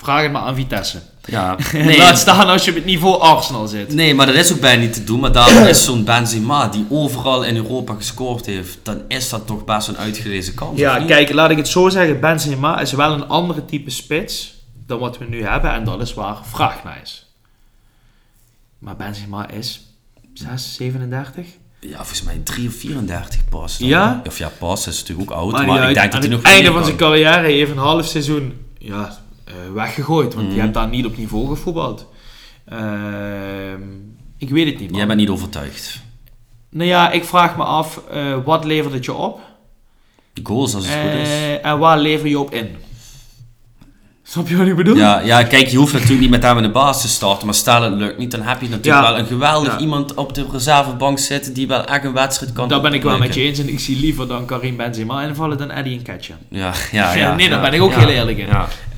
Vraag het maar aan Vitesse. Ja, Laat staan als je op het niveau Arsenal zit. Nee, maar dat is ook bijna niet te doen. Maar daarom is zo'n Benzema die overal in Europa gescoord heeft, dan is dat toch best een uitgelezen kans. Ja, kijk, laat ik het zo zeggen. Benzema is wel een andere type spits dan wat we nu hebben. En dat is waar vraag naar is. Maar Benzema is 6, 37. Ja, volgens mij 3 of 34 pas. dan. Ja? Of ja, pas is natuurlijk ook oud. Maar, ik uit- denk dat hij nog het einde van zijn carrière heeft een half seizoen ja, weggegooid. Want Mhm. je hebt daar niet op niveau gevoetbald. Ehm, ik weet het niet. man. Jij bent niet overtuigd. Nou ja, ik vraag me af, eh, wat levert het je op? De goals als het goed is. Eh, en waar lever je op in? Snap je wat ik bedoel? Ja, ja, kijk, je hoeft natuurlijk niet met hem in de baas te starten. Maar stel het lukt niet, dan heb je natuurlijk Ja. wel een geweldig Ja. iemand op de reservebank zitten die wel echt een wedstrijd kan Daar ben ik wel met je eens. En ik zie liever dan Karim Benzema invallen dan Eddie Nketiah. Ja, ja, ja. nee, daar ja, ben ik ook ja, heel eerlijk in.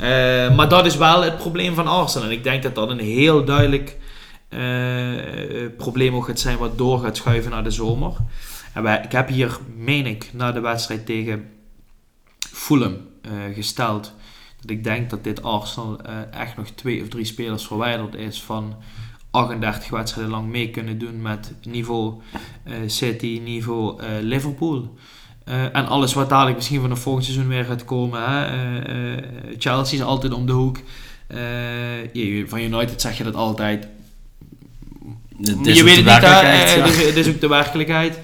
Eh, maar dat is wel het probleem van Arsenal. En ik denk dat dat een heel duidelijk eh, probleem ook gaat zijn wat door gaat schuiven naar de zomer. En wij, ik heb hier, meen ik, na de wedstrijd tegen Fulham eh, gesteld dat ik denk dat dit Arsenal echt nog twee of drie spelers verwijderd is van 38 wedstrijden lang mee kunnen doen met niveau eh, City, niveau Liverpool. Eh, en alles wat dadelijk misschien van het volgend seizoen weer gaat komen. Hè? Eh, eh, Chelsea is altijd om de hoek. Je- van United zeg je dat altijd. Het is je weet het niet, hè? ja. het, is, ook de werkelijkheid.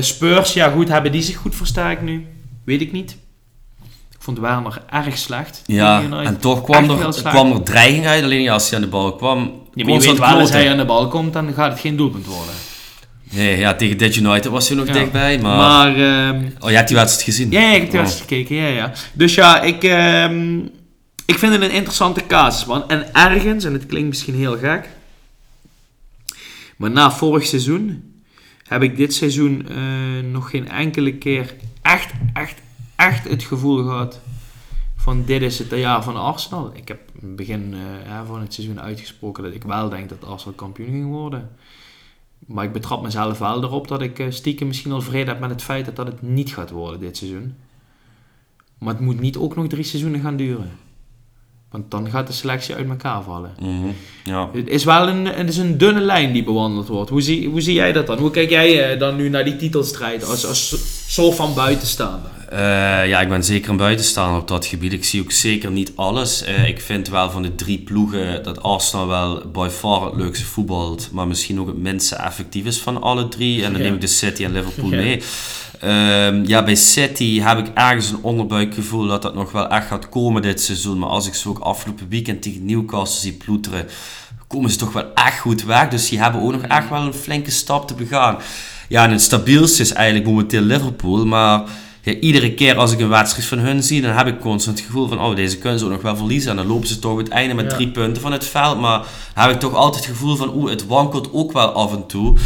Spurs, ja goed, hebben die zich goed versterkt nu? Weet ik niet. Ik vond Werner erg slecht. Ja, en toch kwam er, kwam er dreiging uit. Alleen ja, als hij aan de bal kwam, Ja, maar je weet wel, als hij aan de bal komt, dan gaat het geen doelpunt worden. Nee, ja, tegen dit United was hij nog Ja. dichtbij. Maar... Maar, ehm, Oh, je hebt die wedstrijd gezien? Ja, ja, ik heb de Oh. wedstrijd gekeken, ja, ja. Dus ja, ik, ehm, ik vind het een interessante casus, man. En ergens, en het klinkt misschien heel gek, maar na vorig seizoen heb ik dit seizoen eh, nog geen enkele keer echt, echt, echt het gevoel gehad van dit is het jaar van Arsenal. Ik heb in het begin eh, van het seizoen uitgesproken dat ik wel denk dat Arsenal kampioen ging worden. Maar ik betrap mezelf wel erop dat ik eh, stiekem misschien al vrede heb met het feit dat dat het niet gaat worden dit seizoen. Maar het moet niet ook nog drie seizoenen gaan duren. Want dan gaat de selectie uit elkaar vallen. Mhm, Ja. Het is wel een, het is een dunne lijn die bewandeld wordt. Hoe zie, hoe zie jij dat dan? Hoe kijk jij eh, dan nu naar die titelstrijd als, als soort van buitenstaander? Eh, ja, ik ben zeker een buitenstaander op dat gebied. Ik zie ook zeker niet alles. Eh, ik vind wel van de drie ploegen dat Arsenal wel by far het leukste voetbalt, maar misschien ook het minste effectief is van alle drie. En dan neem ik de City en Liverpool Ja. mee. Ehm, ja, bij City heb ik ergens een onderbuikgevoel dat dat nog wel echt gaat komen dit seizoen. Maar als ik ze ook afgelopen weekend tegen Newcastle zie ploeteren, komen ze toch wel echt goed weg. Dus die hebben ook nog echt wel een flinke stap te begaan. Ja, en het stabielste is eigenlijk momenteel Liverpool. Maar ja, iedere keer als ik een wedstrijd van hun zie, dan heb ik constant het gevoel van, oh, deze kunnen ze ook nog wel verliezen. En dan lopen ze toch het einde met Ja. drie punten van het veld. Maar dan heb ik toch altijd het gevoel van, oeh, het wankelt ook wel af en toe.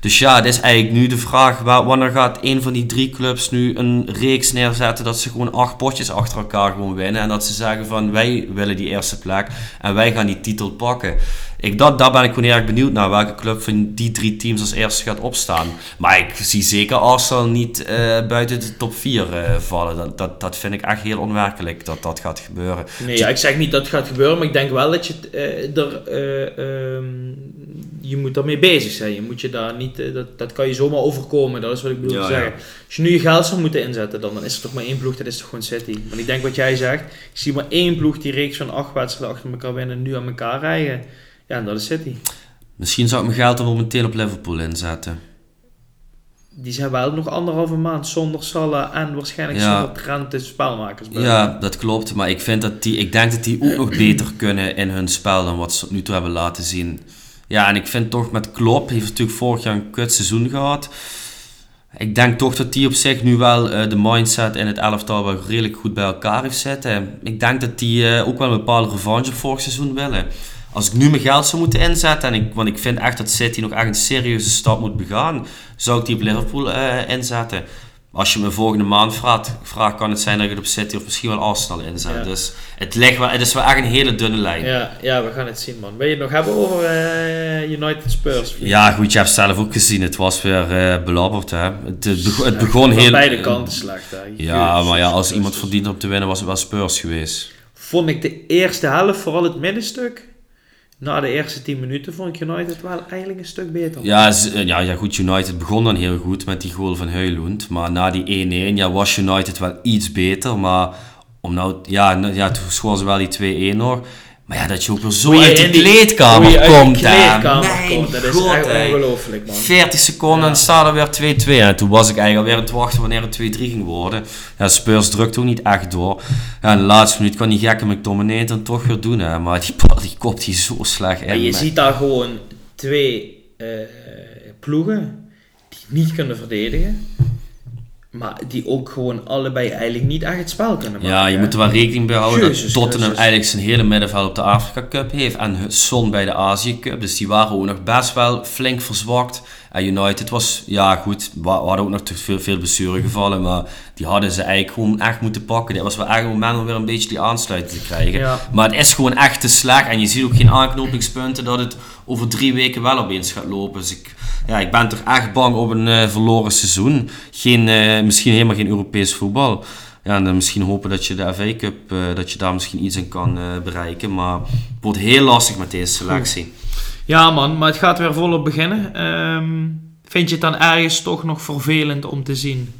Dus ja, het is eigenlijk nu de vraag, wa- wanneer gaat een van die drie clubs nu een reeks neerzetten dat ze gewoon acht potjes achter elkaar gewoon winnen. En dat ze zeggen van, wij willen die eerste plek en wij gaan die titel pakken. Ik, dat, daar ben ik gewoon erg benieuwd naar welke club van die drie teams als eerste gaat opstaan. Maar ik zie zeker Arsenal niet eh, buiten de top 4 eh, vallen. Dat, dat, dat vind ik echt heel onwerkelijk dat dat gaat gebeuren. Nee, ja, ik zeg niet dat het gaat gebeuren, maar ik denk wel dat je eh, er, eh, ehm, je moet daarmee bezig zijn. Je moet je daar niet, dat, dat kan je zomaar overkomen, dat is wat ik bedoel Ja, te zeggen. ja. Als je nu je geld zou moeten inzetten, dan, dan is er toch maar één ploeg, dat is toch gewoon City. Want ik denk wat jij zegt, ik zie maar één ploeg die reeks van acht wedstrijden achter elkaar winnen en nu aan elkaar rijden. Ja, dat is City. Misschien zou ik mijn geld er momenteel op Liverpool inzetten. Die zijn wel nog anderhalve maand zonder Salah en waarschijnlijk Ja. zonder Trent de spelmakers. Ja, dat klopt. Maar ik, vind dat die, ik denk dat die ook nog beter kunnen in hun spel dan wat ze tot nu toe hebben laten zien. Ja, en ik vind toch met Klopp, heeft natuurlijk vorig jaar een kut seizoen gehad. Ik denk toch dat die op zich nu wel eh, de mindset en het elftal wel redelijk goed bij elkaar heeft zitten. Ik denk dat die eh, ook wel een bepaalde revanche vorig seizoen willen. Als ik nu mijn geld zou moeten inzetten, en ik, want ik vind echt dat City nog echt een serieuze stap moet begaan, zou ik die op Liverpool eh, inzetten. Als je me volgende maand vraagt, vraagt, kan het zijn dat ik het op City of misschien wel Arsenal inzet. Ja. Dus het, ligt wel, het is wel echt een hele dunne lijn. Ja, ja, we gaan het zien, man. Wil je het nog hebben over eh, United Spurs? Ja, goed, je hebt zelf ook gezien. Het was weer eh belabberd. Hè. Het, het beg- het begon heel... beide kanten slecht, hè. Ja, maar ja, als iemand verdient om te winnen, was het wel Spurs geweest. Vond ik de eerste helft, vooral het middenstuk, na de eerste 10 minuten, vond ik United wel eigenlijk een stuk beter. Ja, ja, ja, goed, United begon dan heel goed met die goal van Heulund. Maar na die 1-1 ja, was United wel iets beter. Maar om nou, ja, ja toen scoorden ze wel die 2-1 nog. Maar ja, dat je ook weer zo uit die in die- kleedkamer je die komt. hè. kleedkamer komt, dat is echt ongelooflijk, man. 40 seconden Ja. en staat er weer 2-2. En toen was ik eigenlijk alweer aan het wachten wanneer het 2-3 ging worden. Ja, Spurs drukt ook niet echt door. Ja, in de laatste minuut kan die gekke McTominay het dan toch weer doen. Hè. Maar die die kopt hij zo slecht in. En je ziet daar gewoon twee eh, ploegen die niet kunnen verdedigen. Maar die ook gewoon allebei eigenlijk niet echt het spel kunnen maken. Ja, je hè. moet er wel rekening mee houden Jezus dat Tottenham eigenlijk zijn hele middenveld op de Afrika Cup heeft en Son bij de Azië Cup. Dus die waren ook nog best wel flink verzwakt. En United was, ja goed, we we hadden ook nog te veel, veel blessuregevallen, maar die hadden ze eigenlijk gewoon echt moeten pakken. Dit was wel echt een moment om weer een beetje die aansluiting te krijgen. Ja. Maar het is gewoon echt te slecht en je ziet ook geen aanknopingspunten dat het over drie weken wel opeens gaat lopen. Dus ik, ja, ik ben toch echt bang op een eh, verloren seizoen. Geen, eh, misschien helemaal geen Europees voetbal. Ja, en dan misschien hopen dat je de FA Cup, eh, dat je daar misschien iets in kan bereiken. Maar het wordt heel lastig met deze selectie. Ja man, maar het gaat weer volop beginnen. Ehm, vind je het dan ergens toch nog vervelend om te zien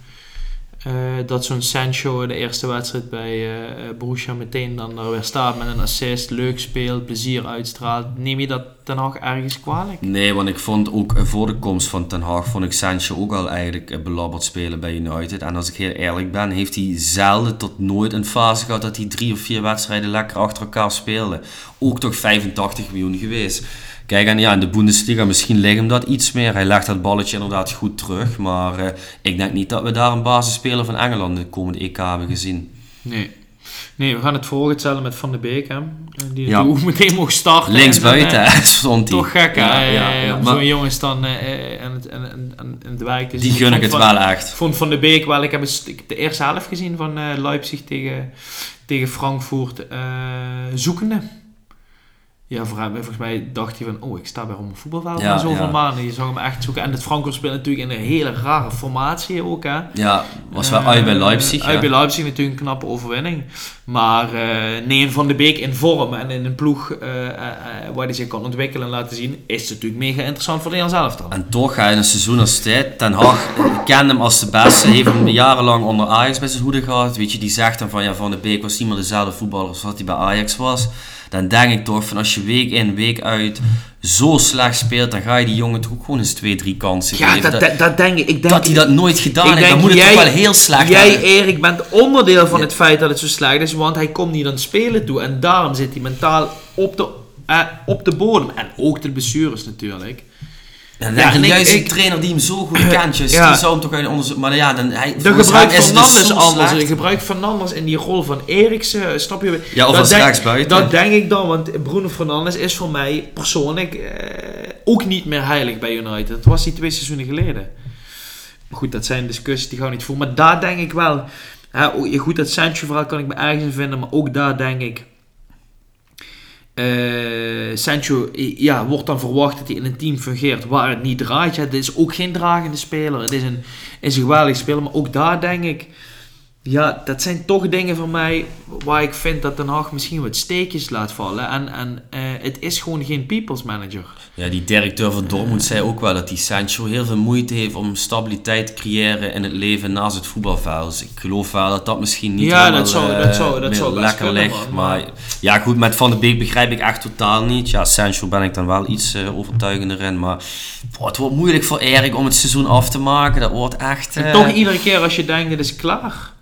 eh, dat zo'n Sancho de eerste wedstrijd bij eh, Borussia meteen dan er weer staat met een assist, leuk speelt, plezier uitstraalt. Neem je dat ten Hag ergens kwalijk? Nee, want ik vond ook voor de komst van Ten Hag, vond ik Sancho ook al eigenlijk belabberd spelen bij United. En als ik heel eerlijk ben, heeft hij zelden tot nooit een fase gehad dat hij drie of vier wedstrijden lekker achter elkaar speelde. Ook toch 85 miljoen geweest. Kijk, en ja, in de Bundesliga misschien ligt hem dat iets meer. Hij legt dat balletje inderdaad goed terug. Maar eh, ik denk niet dat we daar een basisspeler van Engeland de komende EK hebben gezien. Nee. Nee, we gaan het volgen hetzelfde met Van de Beek, hè. Die Ja. meteen mocht starten. Links buiten, eh, stond hij. Toch gek, hè? Ja, ja, eh, ja. Zo'n jongens dan eh, en het, en, en, het werk die gun ik het Van- wel echt. Vond Van de Beek wel, ik heb, ik de eerste helft gezien van eh, Leipzig tegen, tegen Frankfurt zoekende. Ja, volgens mij dacht hij van, oh, ik sta bij een voetbalveld Ja, zoveel ja. maanden. Je zag hem echt zoeken. En het Frankfurt speelt natuurlijk in een hele rare formatie ook, hè. Ja, was wel Eh, uit bij Leipzig. Uit bij Leipzig natuurlijk een knappe overwinning. Maar eh nee, een Van de Beek in vorm en in een ploeg eh, eh, eh, waar hij zich kan ontwikkelen en laten zien, is natuurlijk mega interessant voor Nederland zelf dan. En toch, hè, in een seizoen als dit, Ten Hag eh, kende hem als de beste, heeft hem jarenlang onder Ajax bij zijn hoede gehad. Weet je, die zegt dan van, ja, Van de Beek was niet meer dezelfde voetballer als wat hij bij Ajax was. Dan denk ik toch van, als je week in, week uit zo slecht speelt, dan ga je die jongen toch ook gewoon eens twee, drie kansen Ja, geven. dat, dat, dat denk ik. ik denk, dat hij dat nooit gedaan heeft, dan moet het toch wel heel slecht Jij, hebben. Erik, bent onderdeel van Ja. het feit dat het zo slecht is, want hij komt niet aan het spelen toe. En daarom zit hij mentaal op de, eh, op de bodem. En ook de blessures natuurlijk. Dan Ja, en ik- juist ik- een trainer die hem zo goed kent, dus Ja. die zou hem toch uit onderzoek... Maar ja, dan, hij, De gebruik het Fernandes anders. slecht. Je gebruikt Fernandes in die rol van Eriksen, snap je? Ja, of Dat als rechtsbuiten. Dat denk ik dan, want Bruno Fernandes is voor mij persoonlijk eh, ook niet meer heilig bij United. Dat was hij twee seizoenen geleden. Maar goed, dat zijn discussies die gaan we niet voeren. Maar daar denk ik wel... Hè, goed, dat Sancho-verhaal kan ik me ergens in vinden, maar ook daar denk ik... eh, Sancho ja, wordt dan verwacht dat hij in een team fungeert waar het niet draait. Dit is ook geen dragende speler. Het is een, is een geweldige speler. Maar ook daar denk ik... Ja, dat zijn toch dingen voor mij waar ik vind dat Den Haag misschien wat steekjes laat vallen. En, en eh, het is gewoon geen people's manager. Ja, die directeur van Dortmund zei ook wel dat die Sancho heel veel moeite heeft om stabiliteit te creëren in het leven naast het voetbalveld. Dus ik geloof wel dat dat misschien niet Ja, helemaal, dat zou- eh, dat zou- dat zou lekker ligt. Maar, ja, goed, met Van de Beek begrijp ik echt totaal niet. Ja, Sancho ben ik dan wel iets eh, overtuigender in. Maar boah, het wordt moeilijk voor Erik om het seizoen af te maken. Dat wordt echt... En eh, toch iedere keer als je denkt, het is klaar.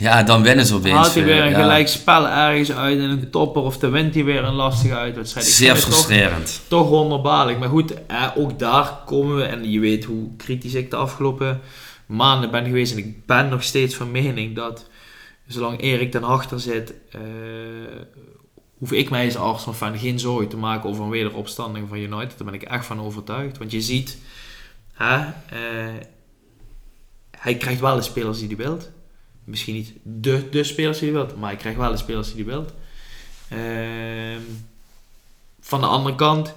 Ja, dan winnen ze opeens. Haalt hij weer weer, een ja. gelijk spel ergens uit in een topper. Of dan wint hij weer een lastige uitwedstrijd. Zeer het toch- frustrerend. toch wonderbaarlijk. Maar goed, eh, ook daar komen we, en je weet hoe kritisch ik de afgelopen maanden ben geweest. En ik ben nog steeds van mening dat zolang Erik ten achter zit, eh, hoef ik mij als Arsenal fan geen zorgen te maken over een wederopstanding van United. Daar ben ik echt van overtuigd. Want je ziet, hè, eh, hij krijgt wel de spelers die hij wilt. Misschien niet de, de spelers die hij wilt, maar hij krijgt wel de spelers die hij wilt. Ehm, van de andere kant,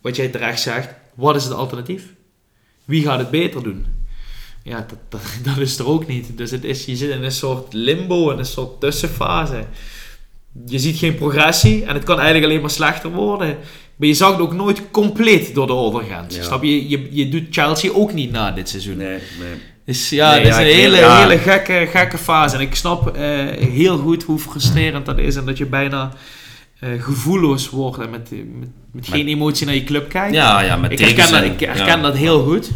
wat jij terecht zegt, wat is het alternatief? Wie gaat het beter doen? Ja, dat, dat, dat is er ook niet. Dus het is, je zit in een soort limbo, in een soort tussenfase. Je ziet geen progressie en het kan eigenlijk alleen maar slechter worden. Maar je zag het ook nooit compleet door de overgrens. Ja. Snap je? je? Je doet Chelsea ook niet na dit seizoen. Nee, nee. Dus ja, Nee, dat is ja, een hele, ja. hele gekke, gekke fase. En ik snap eh, heel goed hoe frustrerend dat is. En dat je bijna eh, gevoelloos wordt en met, met, met geen emotie naar je club kijkt. Ja, ja, met ik herken, dat, ik herken Ja. dat heel goed.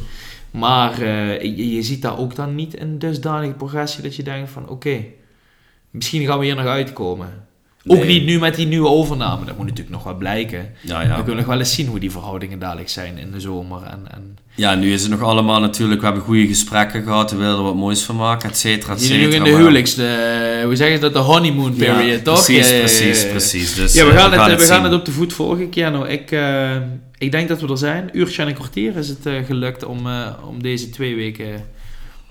Maar eh, je, je ziet daar ook dan niet een dusdanige progressie dat je denkt van oké, misschien gaan we hier nog uitkomen. Ook Nee. niet nu met die nieuwe overname. Dat moet natuurlijk nog wel blijken. Ja, We ja. kunnen nog wel eens zien hoe die verhoudingen dadelijk zijn in de zomer. En, en ja, nu is het nog allemaal natuurlijk, we hebben goede gesprekken gehad, we willen er wat moois van maken, et cetera, et Die nu cetera. in de huwelijks, de, hoe zeggen ze dat, de honeymoon Ja, period, toch? Precies, Ja, precies, precies. Dus, Ja, we eh, gaan, het, we gaan het op de voet volgen, Keanu. Ik, eh, ik denk dat we er zijn. Uurtje en een kwartier is het eh, gelukt om, eh, om deze twee weken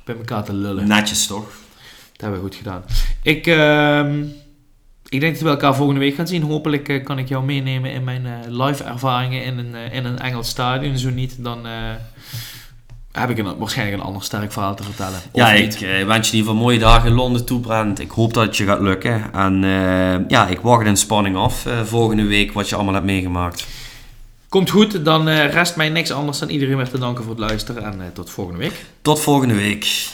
bij elkaar te lullen. Netjes toch? Dat hebben we goed gedaan. Ik, ehm, ik denk dat we elkaar volgende week gaan zien. Hopelijk eh, kan ik jou meenemen in mijn eh, live ervaringen in een, eh, in een Engels stadion. Zo niet, dan heb ik een, waarschijnlijk een ander sterk verhaal te vertellen. Ja, ik wens je in ieder geval mooie dagen in Londen toe, Brent. Ik hoop dat het je gaat lukken. En ja, ik wacht in spanning af volgende week wat je allemaal hebt meegemaakt. Komt goed, dan rest mij niks anders dan iedereen weer te danken voor het luisteren. En tot volgende week. Tot volgende week.